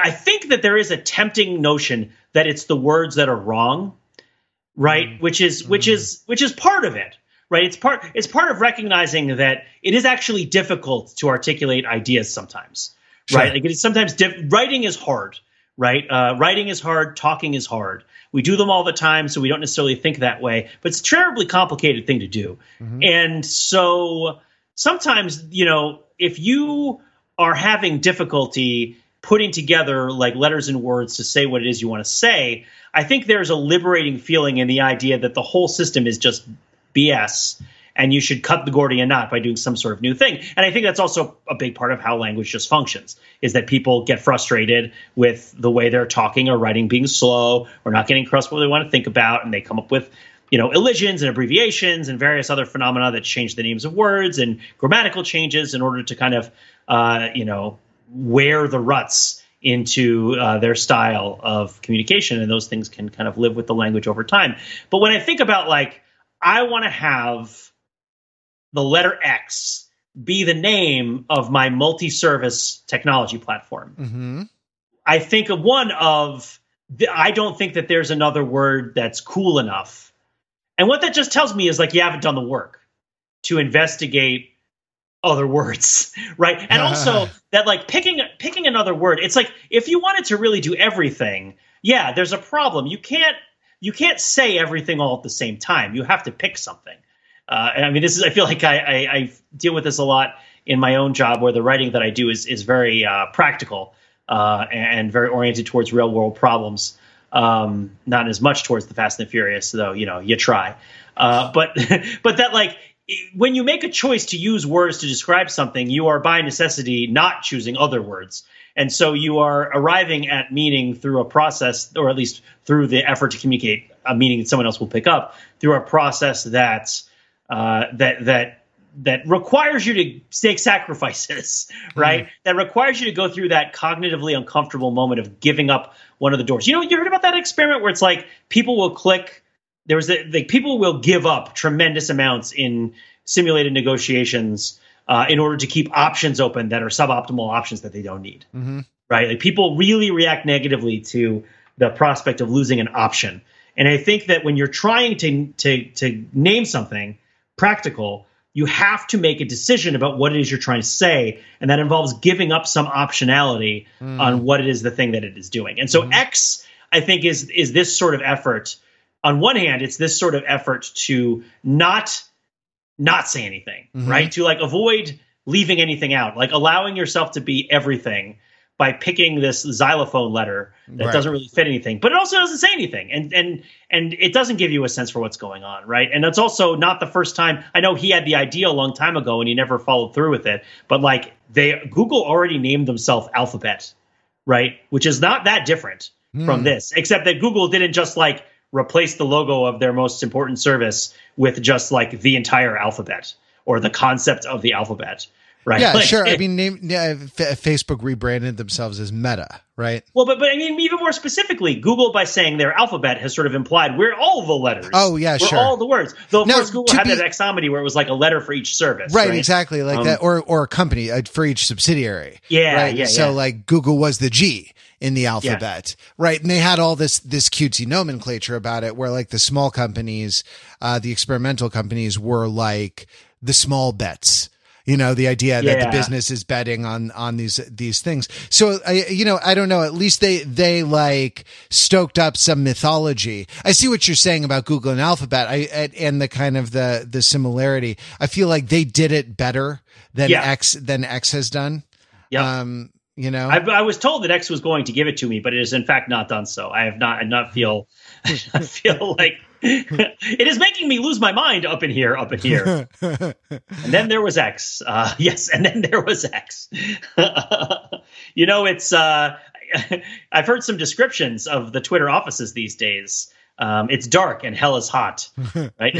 B: I think that there is a tempting notion that it's the words that are wrong, right? Mm. Which is which mm. is which is part of it, right? It's part it's part of recognizing that it is actually difficult to articulate ideas sometimes, sure. right? Like it is sometimes diff- writing is hard, right? Uh, writing is hard, talking is hard. We do them all the time, so we don't necessarily think that way. But it's a terribly complicated thing to do. Mm-hmm. And so sometimes, you know, if you are having difficulty putting together like letters and words to say what it is you want to say, I think there's a liberating feeling in the idea that the whole system is just BS and you should cut the Gordian knot by doing some sort of new thing. And I think that's also a big part of how language just functions is that people get frustrated with the way they're talking or writing being slow or not getting across what they want to think about, and they come up with you know elisions and abbreviations and various other phenomena that change the names of words and grammatical changes in order to kind of uh, you know wear the ruts into uh, their style of communication and those things can kind of live with the language over time but when i think about like i want to have the letter X be the name of my multi-service technology platform. Mm-hmm. I think of one of the, I don't think that there's another word that's cool enough. And what that just tells me is like you haven't done the work to investigate other words, right? And also that like picking picking another word, it's like if you wanted to really do everything, yeah, there's a problem. You can't you can't say everything all at the same time. You have to pick something. Uh, and I mean, this is I feel like I, I, I, deal with this a lot in my own job, where the writing that I do is is very uh, practical uh, and very oriented towards real world problems. Um, not as much towards the Fast and the Furious, though. You know, you try. Uh, but but that like when you make a choice to use words to describe something, you are by necessity not choosing other words. And so you are arriving at meaning through a process, or at least through the effort to communicate a meaning that someone else will pick up through a process that uh, that that that requires you to make sacrifices, right? Mm. That requires you to go through that cognitively uncomfortable moment of giving up one of the doors. You know, you heard about that experiment where it's like people will click. There was a, like people will give up tremendous amounts in simulated negotiations uh, in order to keep options open that are suboptimal options that they don't need. Mm-hmm. Right? Like people really react negatively to the prospect of losing an option. And I think that when you're trying to to to name something practical, you have to make a decision about what it is you're trying to say, and that involves giving up some optionality mm. on what it is the thing that it is doing. And so mm. X, I think, is is this sort of effort. On one hand, it's this sort of effort to not not say anything, mm-hmm. right? To like avoid leaving anything out, like allowing yourself to be everything by picking this xylophone letter that right. doesn't really fit anything, but it also doesn't say anything, and and and it doesn't give you a sense for what's going on, right? And it's also not the first time. I know he had the idea a long time ago, and he never followed through with it. But like they, Google already named themselves Alphabet, right? Which is not that different mm. from this, except that Google didn't just like replace the logo of their most important service with just like the entire alphabet or the concept of the alphabet right?
A: Yeah, like, sure. I mean, name, yeah, F- Facebook rebranded themselves as Meta, right?
B: Well, but but I mean, even more specifically, Google by saying their alphabet has sort of implied we're all the letters.
A: Oh yeah,
B: we're
A: sure.
B: All the words. Though of now, course Google had be, that Xomedy where it was like a letter for each service,
A: right? right? Exactly, like um, that, or or a company uh, for each subsidiary.
B: Yeah,
A: right?
B: yeah.
A: So
B: yeah.
A: like Google was the G in the alphabet, yeah. right? And they had all this this cutesy nomenclature about it, where like the small companies, uh, the experimental companies were like the small bets you know the idea that the business is betting on on these these things. So i you know i don't know at least they they like stoked up some mythology. I see what you're saying about google and alphabet. I and the kind of the the similarity. I feel like they did it better than yeah. x than x has done.
B: Yeah
A: um you know?
B: I, I, was told that x was going to give it to me but it is in fact not done so. I have not i not feel i feel like it is making me lose my mind up in here, up in here. and then there was X. Uh, yes, and then there was X. you know, it's. Uh, I've heard some descriptions of the Twitter offices these days. Um, it's dark and hell is hot, right?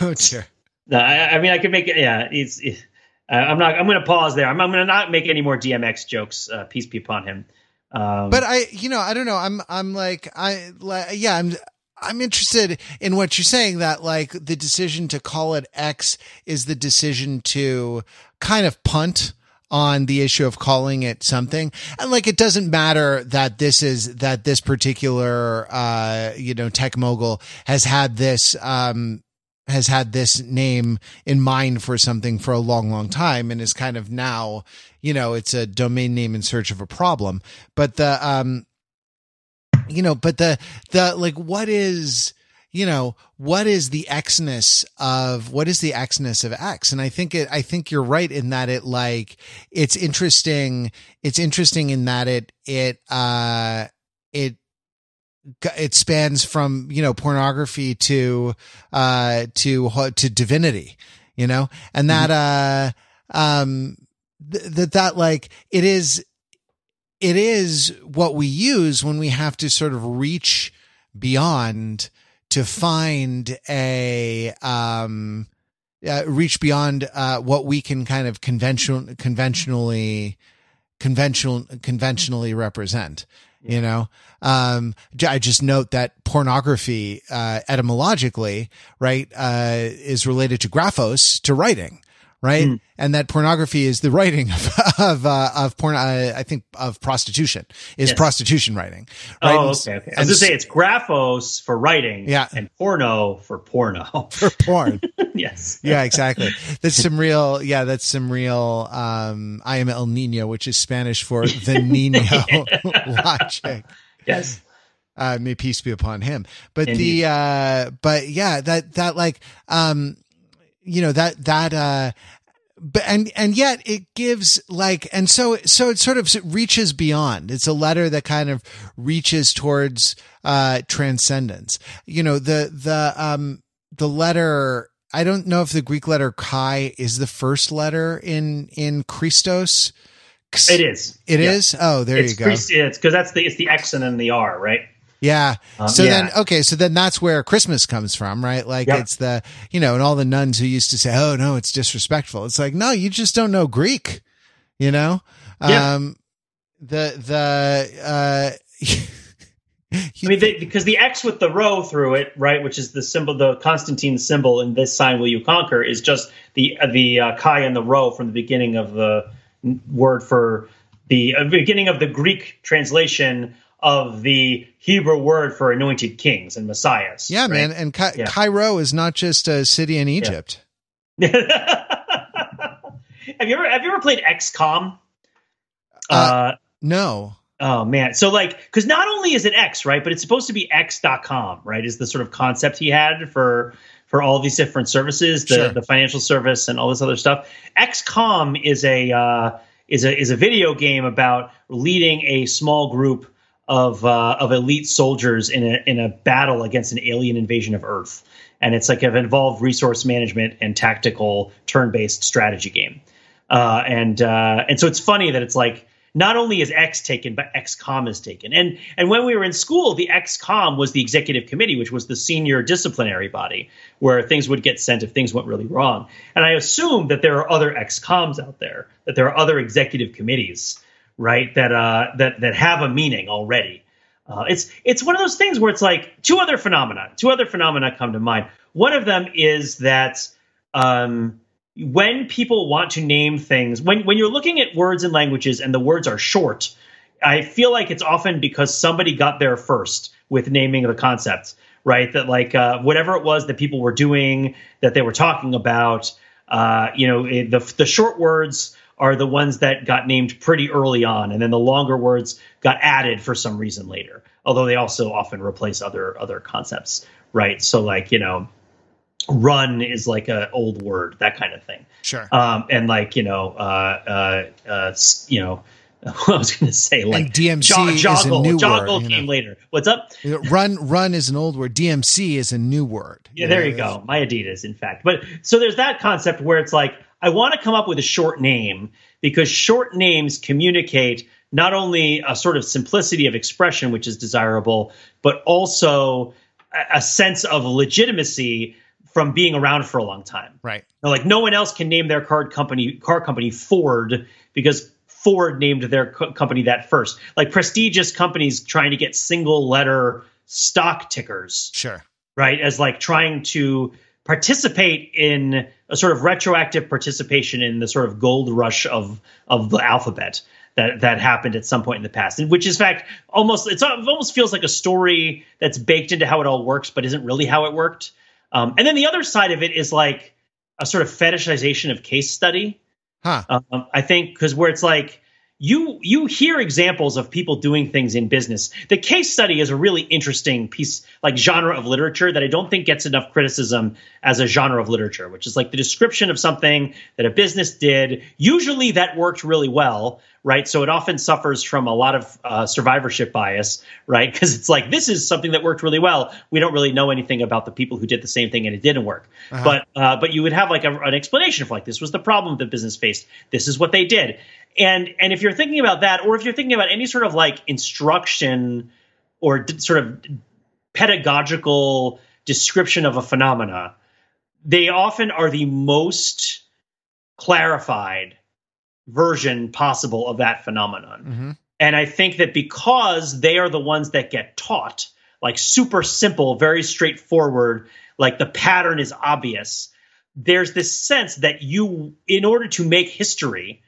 A: oh dear.
B: I, I, mean, I could make it. Yeah, it's. It, uh, I'm not. I'm going to pause there. I'm, I'm going to not make any more DMX jokes. Uh, peace be upon him.
A: Um, but I, you know, I don't know. I'm, I'm like, I, like, yeah, I'm, I'm interested in what you're saying that like the decision to call it X is the decision to kind of punt on the issue of calling it something. And like, it doesn't matter that this is, that this particular, uh, you know, tech mogul has had this, um, has had this name in mind for something for a long, long time and is kind of now, you know, it's a domain name in search of a problem. But the, um, you know, but the, the, like, what is, you know, what is the Xness of, what is the Xness of X? And I think it, I think you're right in that it like, it's interesting. It's interesting in that it, it, uh, it, it spans from you know pornography to uh to to divinity you know and that mm-hmm. uh um th- that that like it is it is what we use when we have to sort of reach beyond to find a um uh, reach beyond uh what we can kind of conventional conventionally conventional conventionally represent you know? Um i just note that pornography uh etymologically right uh is related to graphos to writing right mm. and that pornography is the writing of of uh, of porn uh, i think of prostitution is yes. prostitution writing
B: right? oh okay, okay. i was gonna say it's graphos for writing
A: yeah
B: and porno for porno
A: for porn
B: yes
A: yeah exactly that's some real yeah that's some real um i am el nino which is spanish for the nino logic
B: yes
A: uh, may peace be upon him. But Indeed. the, uh, but yeah, that, that like, um, you know, that, that, uh, but and and yet it gives like and so so it sort of reaches beyond. It's a letter that kind of reaches towards uh transcendence. You know the the um the letter i don't know if the greek letter chi is the first letter in in christos.
B: It is.
A: It yeah. is. oh there
B: it's
A: you go.
B: Christ, it's because that's the it's the x and then the r right
A: yeah. Um, so yeah. then, okay. So then that's where Christmas comes from, right? Like yep. it's the, you know, and all the nuns who used to say, Oh no, it's disrespectful. It's like, no, you just don't know Greek, you know?
B: Yeah.
A: Um, the, the, uh,
B: I mean, they, because the X with the rho through it, right, which is the symbol, the Constantine symbol in this sign will you conquer, is just the the uh, chi and the rho from the beginning of the word for the uh, beginning of the Greek translation of the Hebrew word for anointed kings and messiahs.
A: Yeah, right? man. And Ca- yeah. Cairo is not just a city in Egypt.
B: Yeah. have you ever have you ever played XCOM?
A: Uh, uh, no.
B: Oh man. So like because not only is it X, right, but it's supposed to be X.com, right? Is the sort of concept he had for for all these different services, the, sure. the financial service and all this other stuff. XCOM is a uh, is a is a video game about leading a small group of uh, of elite soldiers in a in a battle against an alien invasion of Earth, and it's like an involved resource management and tactical turn based strategy game. Uh, and uh, and so it's funny that it's like not only is X taken, but XCOM is taken. And and when we were in school, the XCOM was the executive committee, which was the senior disciplinary body where things would get sent if things went really wrong. And I assume that there are other XCOMs out there, that there are other executive committees right? That uh, that that have a meaning already. Uh, it's it's one of those things where it's like two other phenomena. Two other phenomena come to mind. One of them is that um, when people want to name things, when when you're looking at words and languages and the words are short, I feel like it's often because somebody got there first with naming the concepts, right? That like uh, whatever it was that people were doing, that they were talking about, uh, you know, the the short words are the ones that got named pretty early on, and then the longer words got added for some reason later. Although they also often replace other other concepts, right? So like you know, run is like a old word, that kind of thing.
A: Sure.
B: Um, and like you know, uh, uh, uh, you know, I was going to say like
A: and DMC jo- joggle, is a new
B: joggle
A: word.
B: came know. later. What's up?
A: Run run is an old word. DMC is a new word.
B: Yeah, there you go. My Adidas, in fact. But so there's that concept where it's like I want to come up with a short name because short names communicate not only a sort of simplicity of expression, which is desirable, but also a, a sense of legitimacy from being around for a long time.
A: Right.
B: Like no one else can name their car company car company Ford because Ford named their co- company that first. Like prestigious companies trying to get single letter stock tickers.
A: Sure.
B: Right. As like trying to participate in a sort of retroactive participation in the sort of gold rush of of the alphabet that that happened at some point in the past, and which is fact almost it's it almost feels like a story that's baked into how it all works, but isn't really how it worked. Um, and then the other side of it is like a sort of fetishization of case study.
A: Huh.
B: Um, I think because where it's like you you hear examples of people doing things in business. The case study is a really interesting piece, like genre of literature that I don't think gets enough criticism as a genre of literature, which is like the description of something that a business did. Usually that worked really well, right? So it often suffers from a lot of uh, survivorship bias, right? Because it's like this is something that worked really well. We don't really know anything about the people who did the same thing and it didn't work. Uh-huh. But uh, but you would have like a, an explanation for like this was the problem the business faced. This is what they did. And and if you're thinking about that, or if you're thinking about any sort of like instruction or d- sort of pedagogical description of a phenomena, they often are the most clarified version possible of that phenomenon. Mm-hmm. And I think that because they are the ones that get taught, like super simple, very straightforward, like the pattern is obvious, there's this sense that you, in order to make history,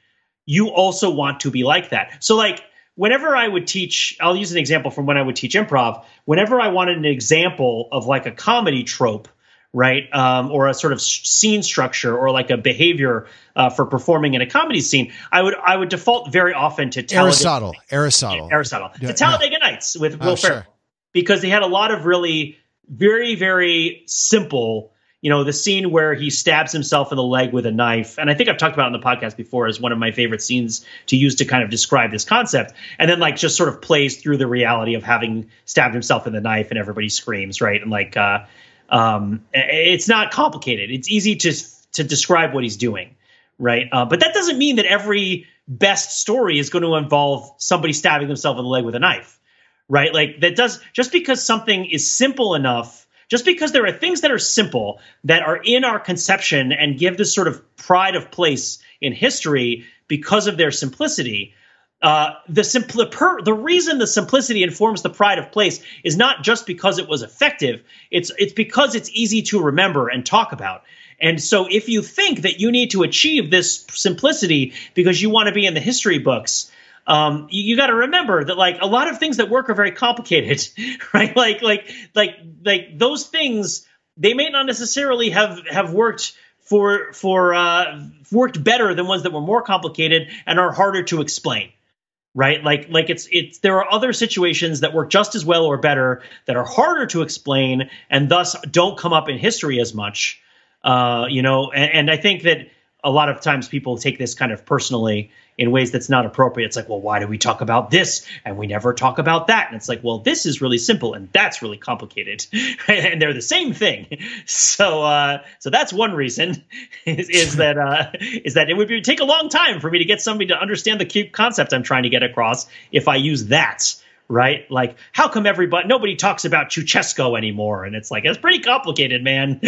B: you also want to be like that. So, like, whenever I would teach, I'll use an example from when I would teach improv. Whenever I wanted an example of like a comedy trope, right? Um, or a sort of scene structure or like a behavior uh, for performing in a comedy scene, I would I would default very often to
A: Aristotle. Aristotle.
B: Aristotle. Yeah, to Talladega. Nights with Will oh, Ferrell. Sure. Because they had a lot of really very, very simple you know, the scene where he stabs himself in the leg with a knife, and I think I've talked about it on the podcast before as one of my favorite scenes to use to kind of describe this concept, and then like just sort of plays through the reality of having stabbed himself in the knife, and everybody screams, right? And like, uh, um, it's not complicated. It's easy to to describe what he's doing, right? Uh, but that doesn't mean that every best story is going to involve somebody stabbing themselves in the leg with a knife, right? Like that does just because something is simple enough just because there are things that are simple that are in our conception and give this sort of pride of place in history because of their simplicity. Uh, the per, the reason the simplicity informs the pride of place is not just because it was effective. It's it's because it's easy to remember and talk about. And so, if you think that you need to achieve this simplicity because you want to be in the history books, um, you, you got to remember that like a lot of things that work are very complicated, right? Like like like like those things they may not necessarily have have worked for for uh, worked better than ones that were more complicated and are harder to explain right like like it's it's there are other situations that work just as well or better that are harder to explain and thus don't come up in history as much uh, you know and, and i think that a lot of times people take this kind of personally in ways that's not appropriate. It's like, well, why do we talk about this and we never talk about that? And it's like, well, this is really simple and that's really complicated, and they're the same thing. So, uh, so that's one reason is, is that uh, is that it would be, take a long time for me to get somebody to understand the cute concept I'm trying to get across if I use that right? Like, how come everybody nobody talks about Ceausescu anymore? And it's like it's pretty complicated, man.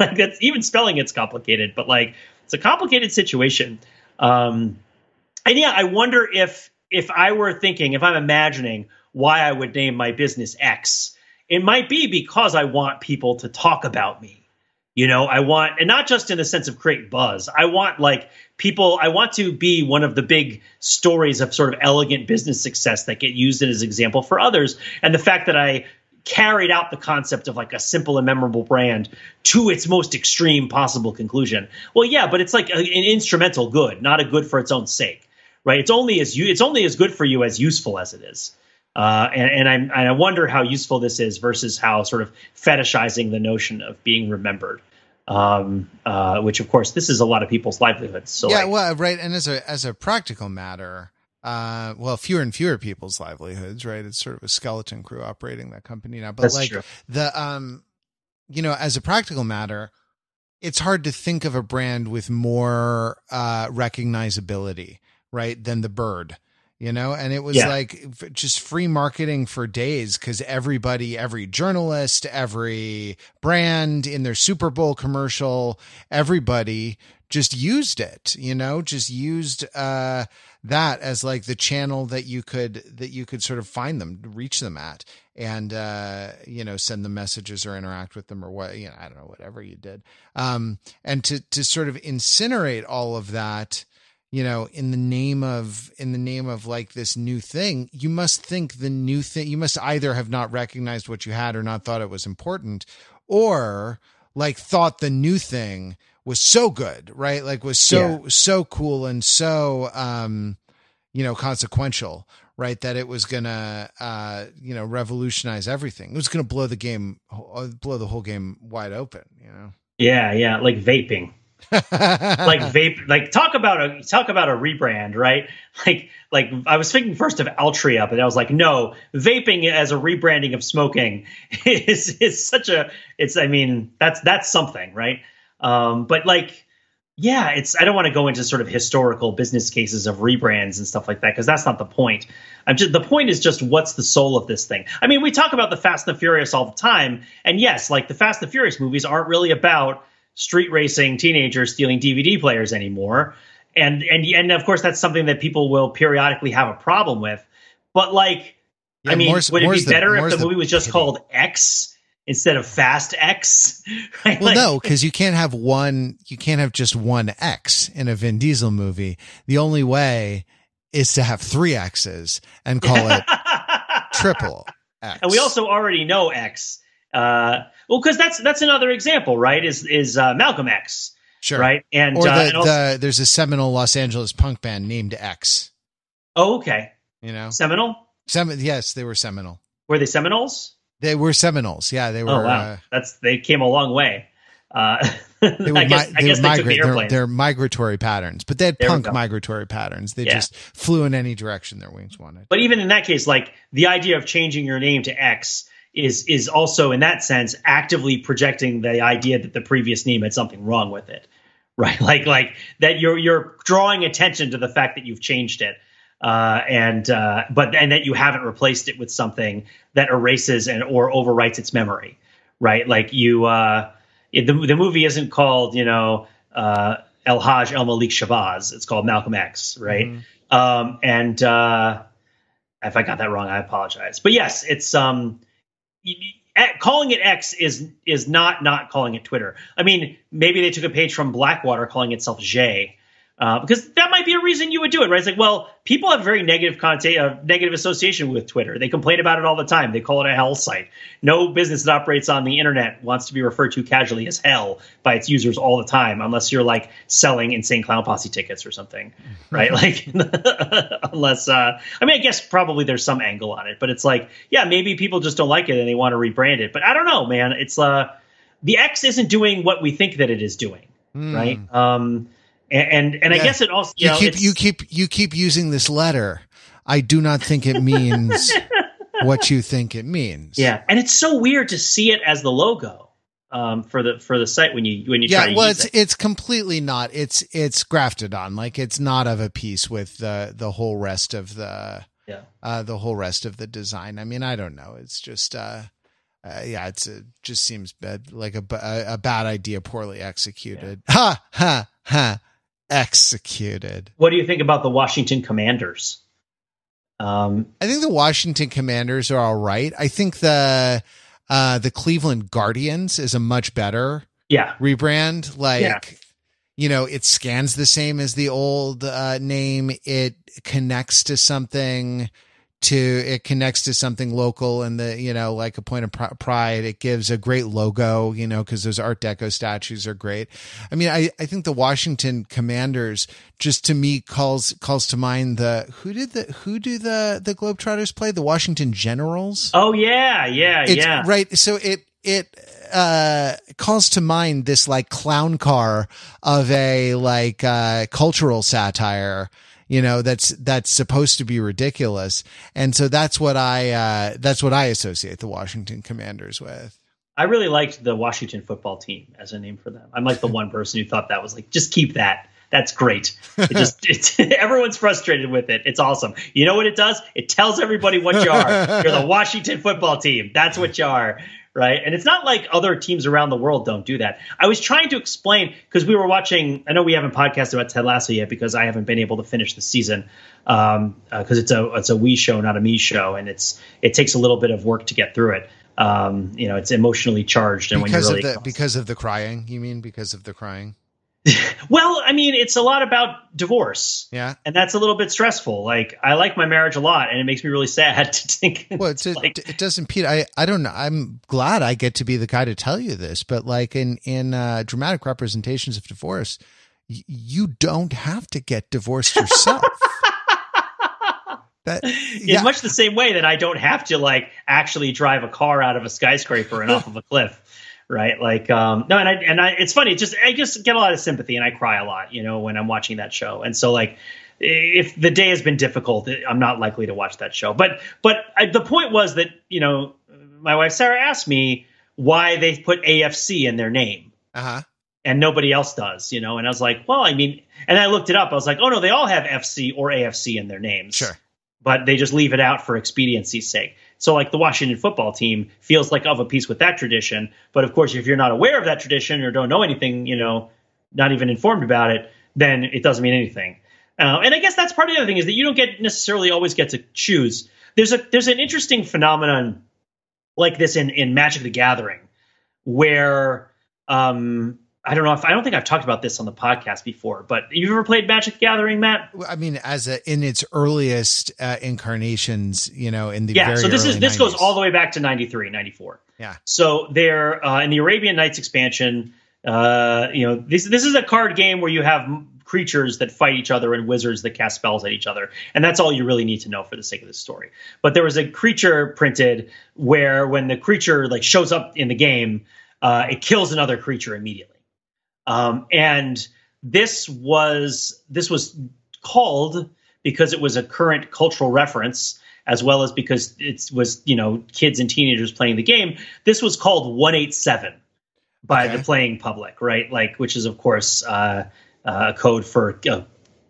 B: like that's even spelling it's complicated, but like it's a complicated situation. Um, and yeah, I wonder if if I were thinking, if I'm imagining why I would name my business X, it might be because I want people to talk about me. You know, I want, and not just in the sense of create buzz. I want like people, I want to be one of the big stories of sort of elegant business success that get used as example for others. And the fact that I carried out the concept of like a simple and memorable brand to its most extreme possible conclusion. Well, yeah, but it's like an instrumental good, not a good for its own sake right? It's only as you it's only as good for you as useful as it is. Uh, and and, i and I wonder how useful this is versus how sort of fetishizing the notion of being remembered, um, uh, which of course this is a lot of people's livelihoods. So
A: yeah,
B: like,
A: well, right, and as a as a practical matter, uh, well, fewer and fewer people's livelihoods, right? It's sort of a skeleton crew operating that company now. But
B: That's
A: like
B: true.
A: the, um, you know, as a practical matter, it's hard to think of a brand with more uh, recognizability, right, than the bird. You know, and it was
B: Yeah.
A: like just free marketing for days because everybody, every journalist, every brand in their Super Bowl commercial, everybody just used it, you know, just used uh that as like the channel that you could that you could sort of find them, reach them at and uh you know, send them messages or interact with them or what, you know, I don't know, whatever you did. Um and to to sort of incinerate all of that you know in the name of in the name of like this new thing you must think the new thing you must either have not recognized what you had or not thought it was important or like thought the new thing was so good right? Like was so so cool and so um you know consequential right? That it was gonna uh you know revolutionize everything. It was gonna blow the game uh, blow the whole game wide open you know?
B: Yeah, yeah, like vaping. like vape like talk about a talk about a rebrand right? Like like i was thinking first of altria but i was like no vaping as a rebranding of smoking is is such a it's i mean that's that's something right um but like yeah it's i don't want to go into sort of historical business cases of rebrands and stuff like that because that's not the point i'm just the point is just what's the soul of this thing i mean we talk about the fast and the furious all the time and yes like the fast and the furious movies aren't really about street racing teenagers stealing DVD players anymore. And and and of course that's something that people will periodically have a problem with. But like
A: Yeah,
B: I mean, would it be better if the movie was just
A: pity.
B: called X instead of Fast X? Right?
A: Well,
B: Like-
A: no, because you can't have one. You can't have just one X in a Vin Diesel movie. The only way is to have three X's and call it triple X.
B: and we also already know X. Uh, well, because that's that's another example, right? Is is uh, Malcolm X,
A: sure
B: right? And,
A: Or
B: uh, and also,
A: the there's a seminal Los Angeles punk band named X.
B: oh, okay,
A: You know,
B: Seminole.
A: Sem- yes, they were seminal.
B: Were they Seminoles?
A: They were Seminoles. Yeah, they were.
B: Oh wow,
A: uh,
B: that's they came a long way. Uh,
A: they would,
B: I guess,
A: mi-
B: I
A: they
B: guess they
A: migrate.
B: took the airplane.
A: they're migratory patterns, but they had
B: There
A: punk migratory patterns. They
B: Yeah.
A: just flew in any direction their wings wanted.
B: But even in that case, like the idea of changing your name to X is is also in that sense actively projecting the idea that the previous name had something wrong with it, right? Like like that you're you're drawing attention to the fact that you've changed it, uh, and uh, but and that you haven't replaced it with something that erases and or overwrites its memory, right? Like you, uh, it, the the movie isn't called you know uh, El Haj El Malik Shabazz. It's called Malcolm X, right?
A: Mhm.
B: um, and uh, if I got that wrong, I apologize. But yes, it's um, calling it X is is not not calling it Twitter. I mean, maybe they took a page from Blackwater calling itself J. Uh, because that might be a reason you would do it, right? It's like, well, people have very negative content, uh, negative association with Twitter. They complain about it all the time. They call it a hell site. No business that operates on the internet wants to be referred to casually as hell by its users all the time, unless you're like selling insane clown posse tickets or something, right? like, unless, uh, I mean, I guess probably there's some angle on it, but it's like, yeah, maybe people just don't like it and they want to rebrand it. But I don't know, man. It's uh, the X isn't doing what we think that it is doing,
A: Hmm.
B: right? Um, and and, and I guess it also you,
A: you
B: know,
A: keep you keep you keep using this letter. I do not think it means what you think it means.
B: yeah, and it's so weird to see it as the logo um, for the for the site when you when you try
A: Yeah,
B: to
A: well,
B: use
A: it's
B: it.
A: it's completely not. It's it's grafted on. Like it's not of a piece with the the whole rest of the
B: Yeah.
A: uh the whole rest of the design. I mean, I don't know. It's just uh, uh yeah, it's a, just seems bad, like a bad idea, poorly executed. Ha ha ha, executed.
B: What do you think about the Washington Commanders? Um,
A: I think the Washington Commanders are all right. I think the uh the Cleveland Guardians is a much better
B: yeah,
A: rebrand. Like
B: Yeah.
A: you know, it scans the same as the old uh name. It connects to something to it connects to something local and the you know like a point of pr- pride. It gives a great logo you know because those art deco statues are great. I mean i i think the washington commanders just to me calls calls to mind the who did the who do the the globetrotters play? The washington generals?
B: Oh yeah, yeah,
A: it's,
B: yeah.
A: right so it it uh calls to mind this like clown car of a like uh cultural satire you know that's that's supposed to be ridiculous and so that's what i uh that's what i associate the washington commanders with
B: I really liked the Washington football team as a name for them. I'm like the one person who thought that was like, just keep that. That's great. It just it's, everyone's frustrated with it. It's awesome. You know what it does? It tells everybody what you are. You're the Washington football team. That's what you are. Right. And it's not like other teams around the world don't do that. I was trying to explain because we were watching. I know we haven't podcasted about Ted Lasso yet because I haven't been able to finish the season because um, uh, it's a it's a we show, not a me show, and it's it takes a little bit of work to get through it um, you know, it's emotionally charged. And
A: because
B: when you're really
A: of the because of the crying, you mean because of the crying?
B: well, I mean, it's a lot about divorce.
A: Yeah,
B: and that's a little bit stressful. Like, I like my marriage a lot, and it makes me really sad to think.
A: Well, it,
B: like,
A: it doesn't, Pete. I I don't know. I'm glad I get to be the guy to tell you this, but like in in uh, dramatic representations of divorce, y- you don't have to get divorced yourself.
B: That, yeah. In much the same way that I don't have to like actually drive a car out of a skyscraper and off of a cliff, right? Like, um, no, and I and I, it's funny. just I just get a lot of sympathy and I cry a lot, you know, when I'm watching that show. And so like, if the day has been difficult, I'm not likely to watch that show. But but I, the point was that you know, my wife Sarah asked me why they put AFC in their name.
A: Uh huh
B: and nobody else does, you know. And I was like, well, I mean, and I looked it up. I was like, oh no, they all have FC or AFC in their names.
A: Sure
B: but they just leave it out for expediency's sake. So, like the Washington football team feels like of a piece with that tradition. But of course, if you're not aware of that tradition or don't know anything, you know, not even informed about it, then it doesn't mean anything. Uh, and I guess that's part of the other thing is that you don't get necessarily always get to choose. There's a there's an interesting phenomenon like this in in Magic the Gathering, where um, I don't know if I don't think I've talked about this on the podcast before, but you've ever played Magic Gathering, Matt?
A: I mean, as a in its earliest uh, incarnations, you know, in the
B: yeah. so this is this
A: 90s.
B: goes all the way back to 93, 94.
A: Yeah.
B: So there uh, in the Arabian Nights expansion, uh, you know, this this is a card game where you have creatures that fight each other and wizards that cast spells at each other, and that's all you really need to know for the sake of the story. But there was a creature printed where when the creature like shows up in the game, uh, it kills another creature immediately. Um, and this was this was called because it was a current cultural reference as well as because it was you know kids and teenagers playing the game. This was called 187 by okay. the playing public right? Like which is of course uh, uh, a code for a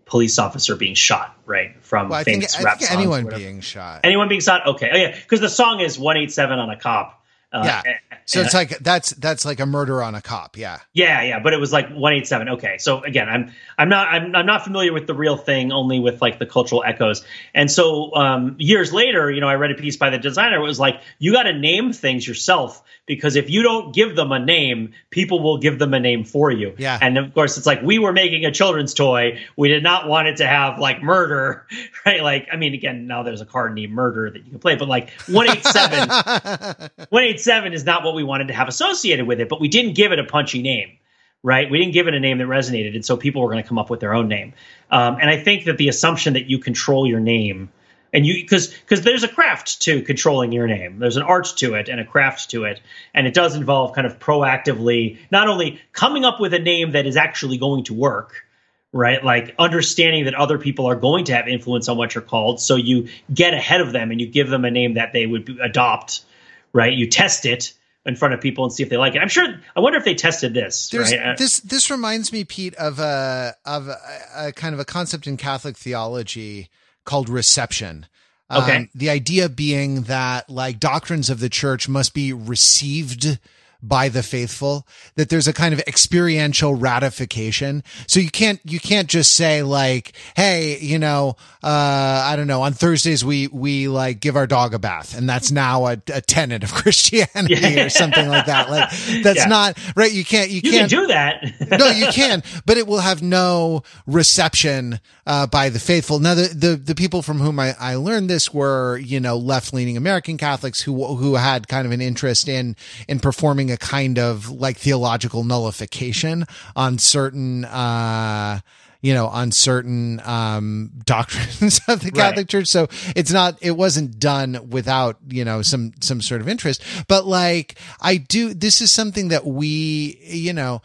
B: police officer being shot right from
A: well, I
B: famous
A: think,
B: rap
A: I think
B: songs,
A: anyone being shot.
B: Anyone being shot? Okay. Oh yeah. Because the song is 187 on a cop
A: uh, yeah. So it's like that's that's like a murder on a cop. Yeah.
B: Yeah, yeah. But it was like 187. Okay. So again, I'm I'm not I'm I'm not familiar with the real thing, only with like the cultural echoes. And so um, years later, you know, I read a piece by the designer. It was like you got to name things yourself because if you don't give them a name, people will give them a name for you.
A: Yeah.
B: And of course, it's like we were making a children's toy. We did not want it to have like murder, right? Like, I mean, again, now there's a card named Murder that you can play, but like 187, 187 is not what we wanted to have associated with it, but we didn't give it a punchy name. Right, we didn't give it a name that resonated, and so people were going to come up with their own name. Um, and I think that the assumption that you control your name and you because because there's a craft to controlling your name there's an art to it and a craft to it and it does involve kind of proactively not only coming up with a name that is actually going to work right like understanding that other people are going to have influence on what you're called so you get ahead of them and you give them a name that they would adopt right you test it in front of people and see if they like it. I'm sure. I wonder if they tested this. Right? Uh,
A: this this reminds me, Pete, of a of a, a, kind of a concept in Catholic theology called reception.
B: Okay. Um,
A: the idea being that like doctrines of the church must be received by the faithful that there's a kind of experiential ratification so you can't you can't just say like hey you know uh i don't know on thursdays we we like give our dog a bath and that's now a, a tenet of christianity yeah. or something like that like that's yeah. not right you can't you,
B: you
A: can't
B: can do that
A: no you can but it will have no reception uh by the faithful now the the, the people from whom I, I learned this were you know left leaning american catholics who who had kind of an interest in in performing a kind of like theological nullification on certain, uh, you know, on certain um, doctrines of the Catholic right. Church. So it's not, it wasn't done without, you know, some some sort of interest. But like, I do. This is something that we, you know,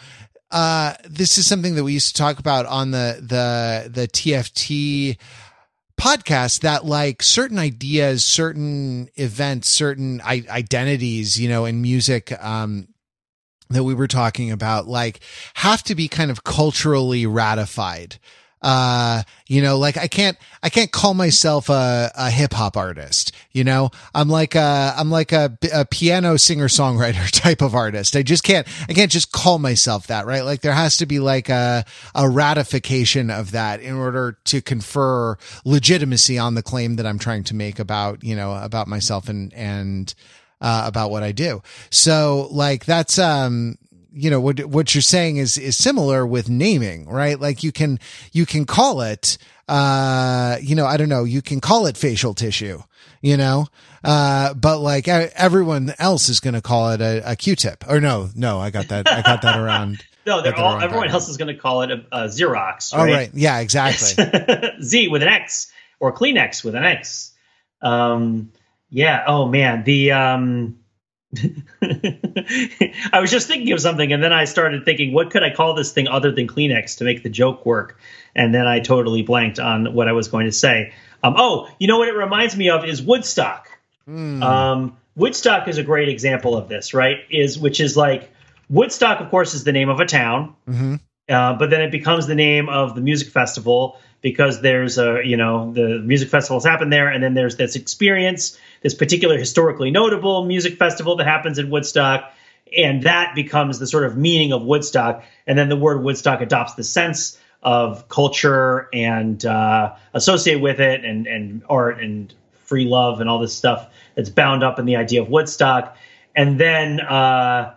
A: uh, this is something that we used to talk about on the the the TFT podcast that like certain ideas, certain events, certain I- identities, you know, in music, um, that we were talking about, like have to be kind of culturally ratified uh you know like i can't i can't call myself a, a hip hop artist you know? I'm like a i'm like a, a piano singer songwriter type of artist. I just can't i can't just call myself that right? Like there has to be like a a ratification of that in order to confer legitimacy on the claim that i'm trying to make about you know about myself and and uh, about what I do. So like that's um you know what what you're saying is is similar with naming, right? Like you can you can call it uh you know, I don't know, you can call it facial tissue, you know? Uh but like everyone else is going to call it a a Q-tip. Or no, no, I got that I got that around
B: No, they're all, everyone else is going to call it a, a Xerox. Right?
A: Oh, right. Yeah, exactly.
B: Z with an X or Kleenex with an X. Um, yeah. Oh man. The um, I was just thinking of something, and then I started thinking, what could I call this thing other than Kleenex to make the joke work? And then I totally blanked on what I was going to say. Um, oh, you know what it reminds me of is Woodstock. Mm. Um, Woodstock is a great example of this, right? Is which is like Woodstock, of course, is the name of a town, mm-hmm. uh, but then it becomes the name of the music festival because there's a you know the music festivals happen there, and then there's this experience this particular historically notable music festival that happens in Woodstock. And that becomes the sort of meaning of Woodstock. And then the word Woodstock adopts the sense of culture and uh, associate with it and, and art and free love and all this stuff that's bound up in the idea of Woodstock. And then uh,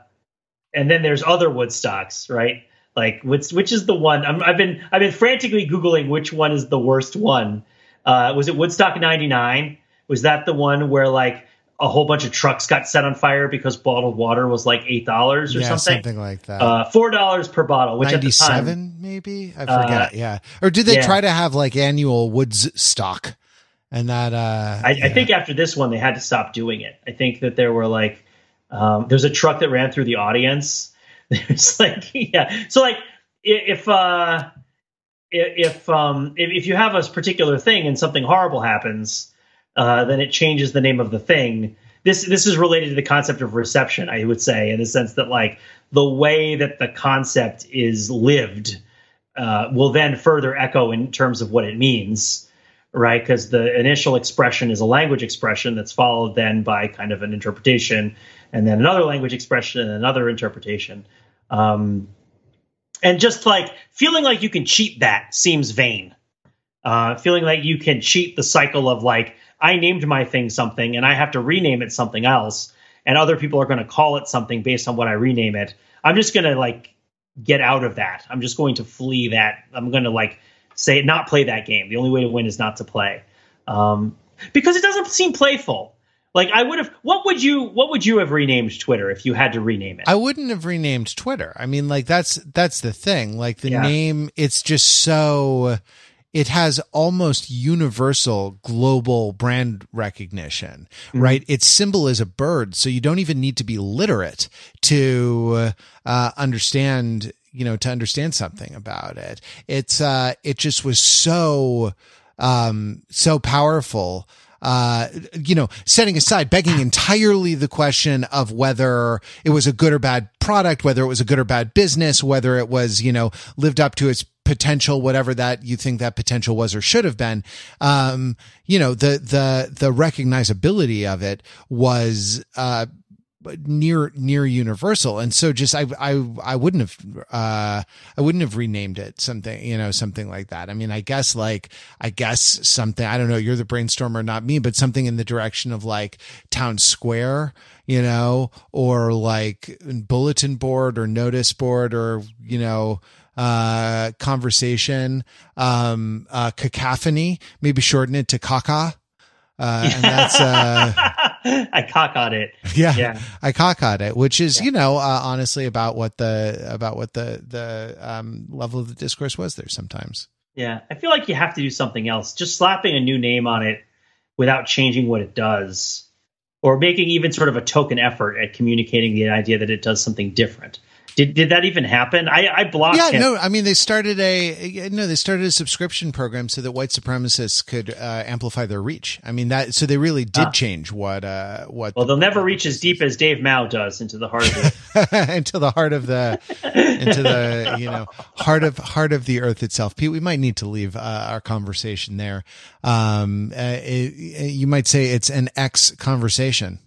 B: and then there's other Woodstocks, right? Like which which is the one i have been I've been frantically googling which one is the worst one. Uh, was it Woodstock '99? Was that the one where like a whole bunch of trucks got set on fire because bottled water was like eight dollars or
A: yeah,
B: something,
A: something like that.
B: Uh, Four dollars per bottle, which
A: ninety
B: seven
A: maybe I forget. Uh, yeah, or did they yeah. try to have like annual Woodstock? And that uh,
B: I, yeah. I, think after this one they had to stop doing it. I think that there were like um, there's a truck that ran through the audience. There's like yeah, so like if uh if um if, if you have a particular thing and something horrible happens uh, then it changes the name of the thing. This this is related to the concept of reception, I would say, in the sense that like the way that the concept is lived uh, will then further echo in terms of what it means, right? Because the initial expression is a language expression that's followed then by kind of an interpretation, and then another language expression and another interpretation. Um, and just like feeling like you can cheat that seems vain. Uh, feeling like you can cheat the cycle of like I named my thing something and I have to rename it something else, and other people are going to call it something based on what I rename it. I'm just going to like get out of that. I'm just going to flee that. I'm going to like say not play that game. The only way to win is not to play, um, because it doesn't seem playful. Like I would have. What would you? What would you have renamed Twitter if you had to rename it?
A: I wouldn't have renamed Twitter. I mean, like that's that's the thing. Like the yeah. name, it's just so it has almost universal global brand recognition, mm-hmm. right? Its symbol is a bird, so you don't even need to be literate to uh, understand, you know, to understand something about it. It's uh, it just was so um, so powerful uh, you know, setting aside, begging entirely the question of whether it was a good or bad product, whether it was a good or bad business, whether it was, you know, lived up to its potential, whatever that you think that potential was or should have been. Um, you know, the, the, the recognizability of it was, uh, near near universal and so just i i i wouldn't have uh i wouldn't have renamed it something you know something like that i mean i guess like i guess something i don't know you're the brainstormer not me but something in the direction of like town square you know or like bulletin board or notice board or you know uh conversation um uh cacophony maybe shorten it to caca uh, and that's uh,
B: I on it.
A: Yeah, yeah, I on it, which is yeah. you know uh, honestly about what the about what the the um, level of the discourse was there sometimes.
B: Yeah, I feel like you have to do something else. Just slapping a new name on it without changing what it does, or making even sort of a token effort at communicating the idea that it does something different. Did did that even happen? I I blocked.
A: Yeah,
B: him.
A: no. I mean, they started a no. They started a subscription program so that white supremacists could uh, amplify their reach. I mean that. So they really did
B: Ah.
A: change what uh what
B: Well, they'll never reach as deep as Dave Mao does into the heart of
A: into the heart of the into the you know heart of heart of the earth itself. Pete, we might need to leave uh, our conversation there. Um, uh, it, you might say it's an X conversation.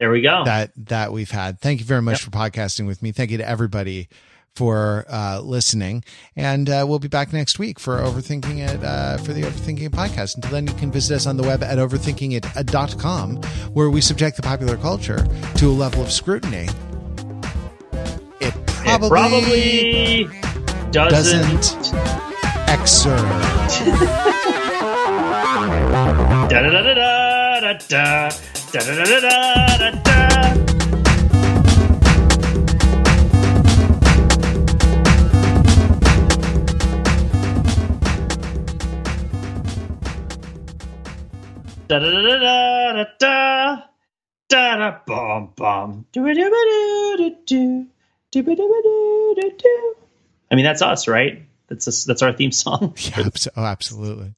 B: There we go.
A: that that we've had. Thank you very much for podcasting with me. Thank you to everybody for uh, listening, and uh, we'll be back next week for overthinking it uh, for the overthinking podcast. Until then, you can visit us on the web at overthinkingit.com, where we subject the popular culture to a level of scrutiny. It
B: it
A: probably,
B: probably doesn't.
A: doesn't exert.
B: Da da da da da da da da da da da da. Da da da da bum bum do do do do do do do do. I mean, that's us, right? That's us, that's our theme song.
A: Yeah, oh, absolutely.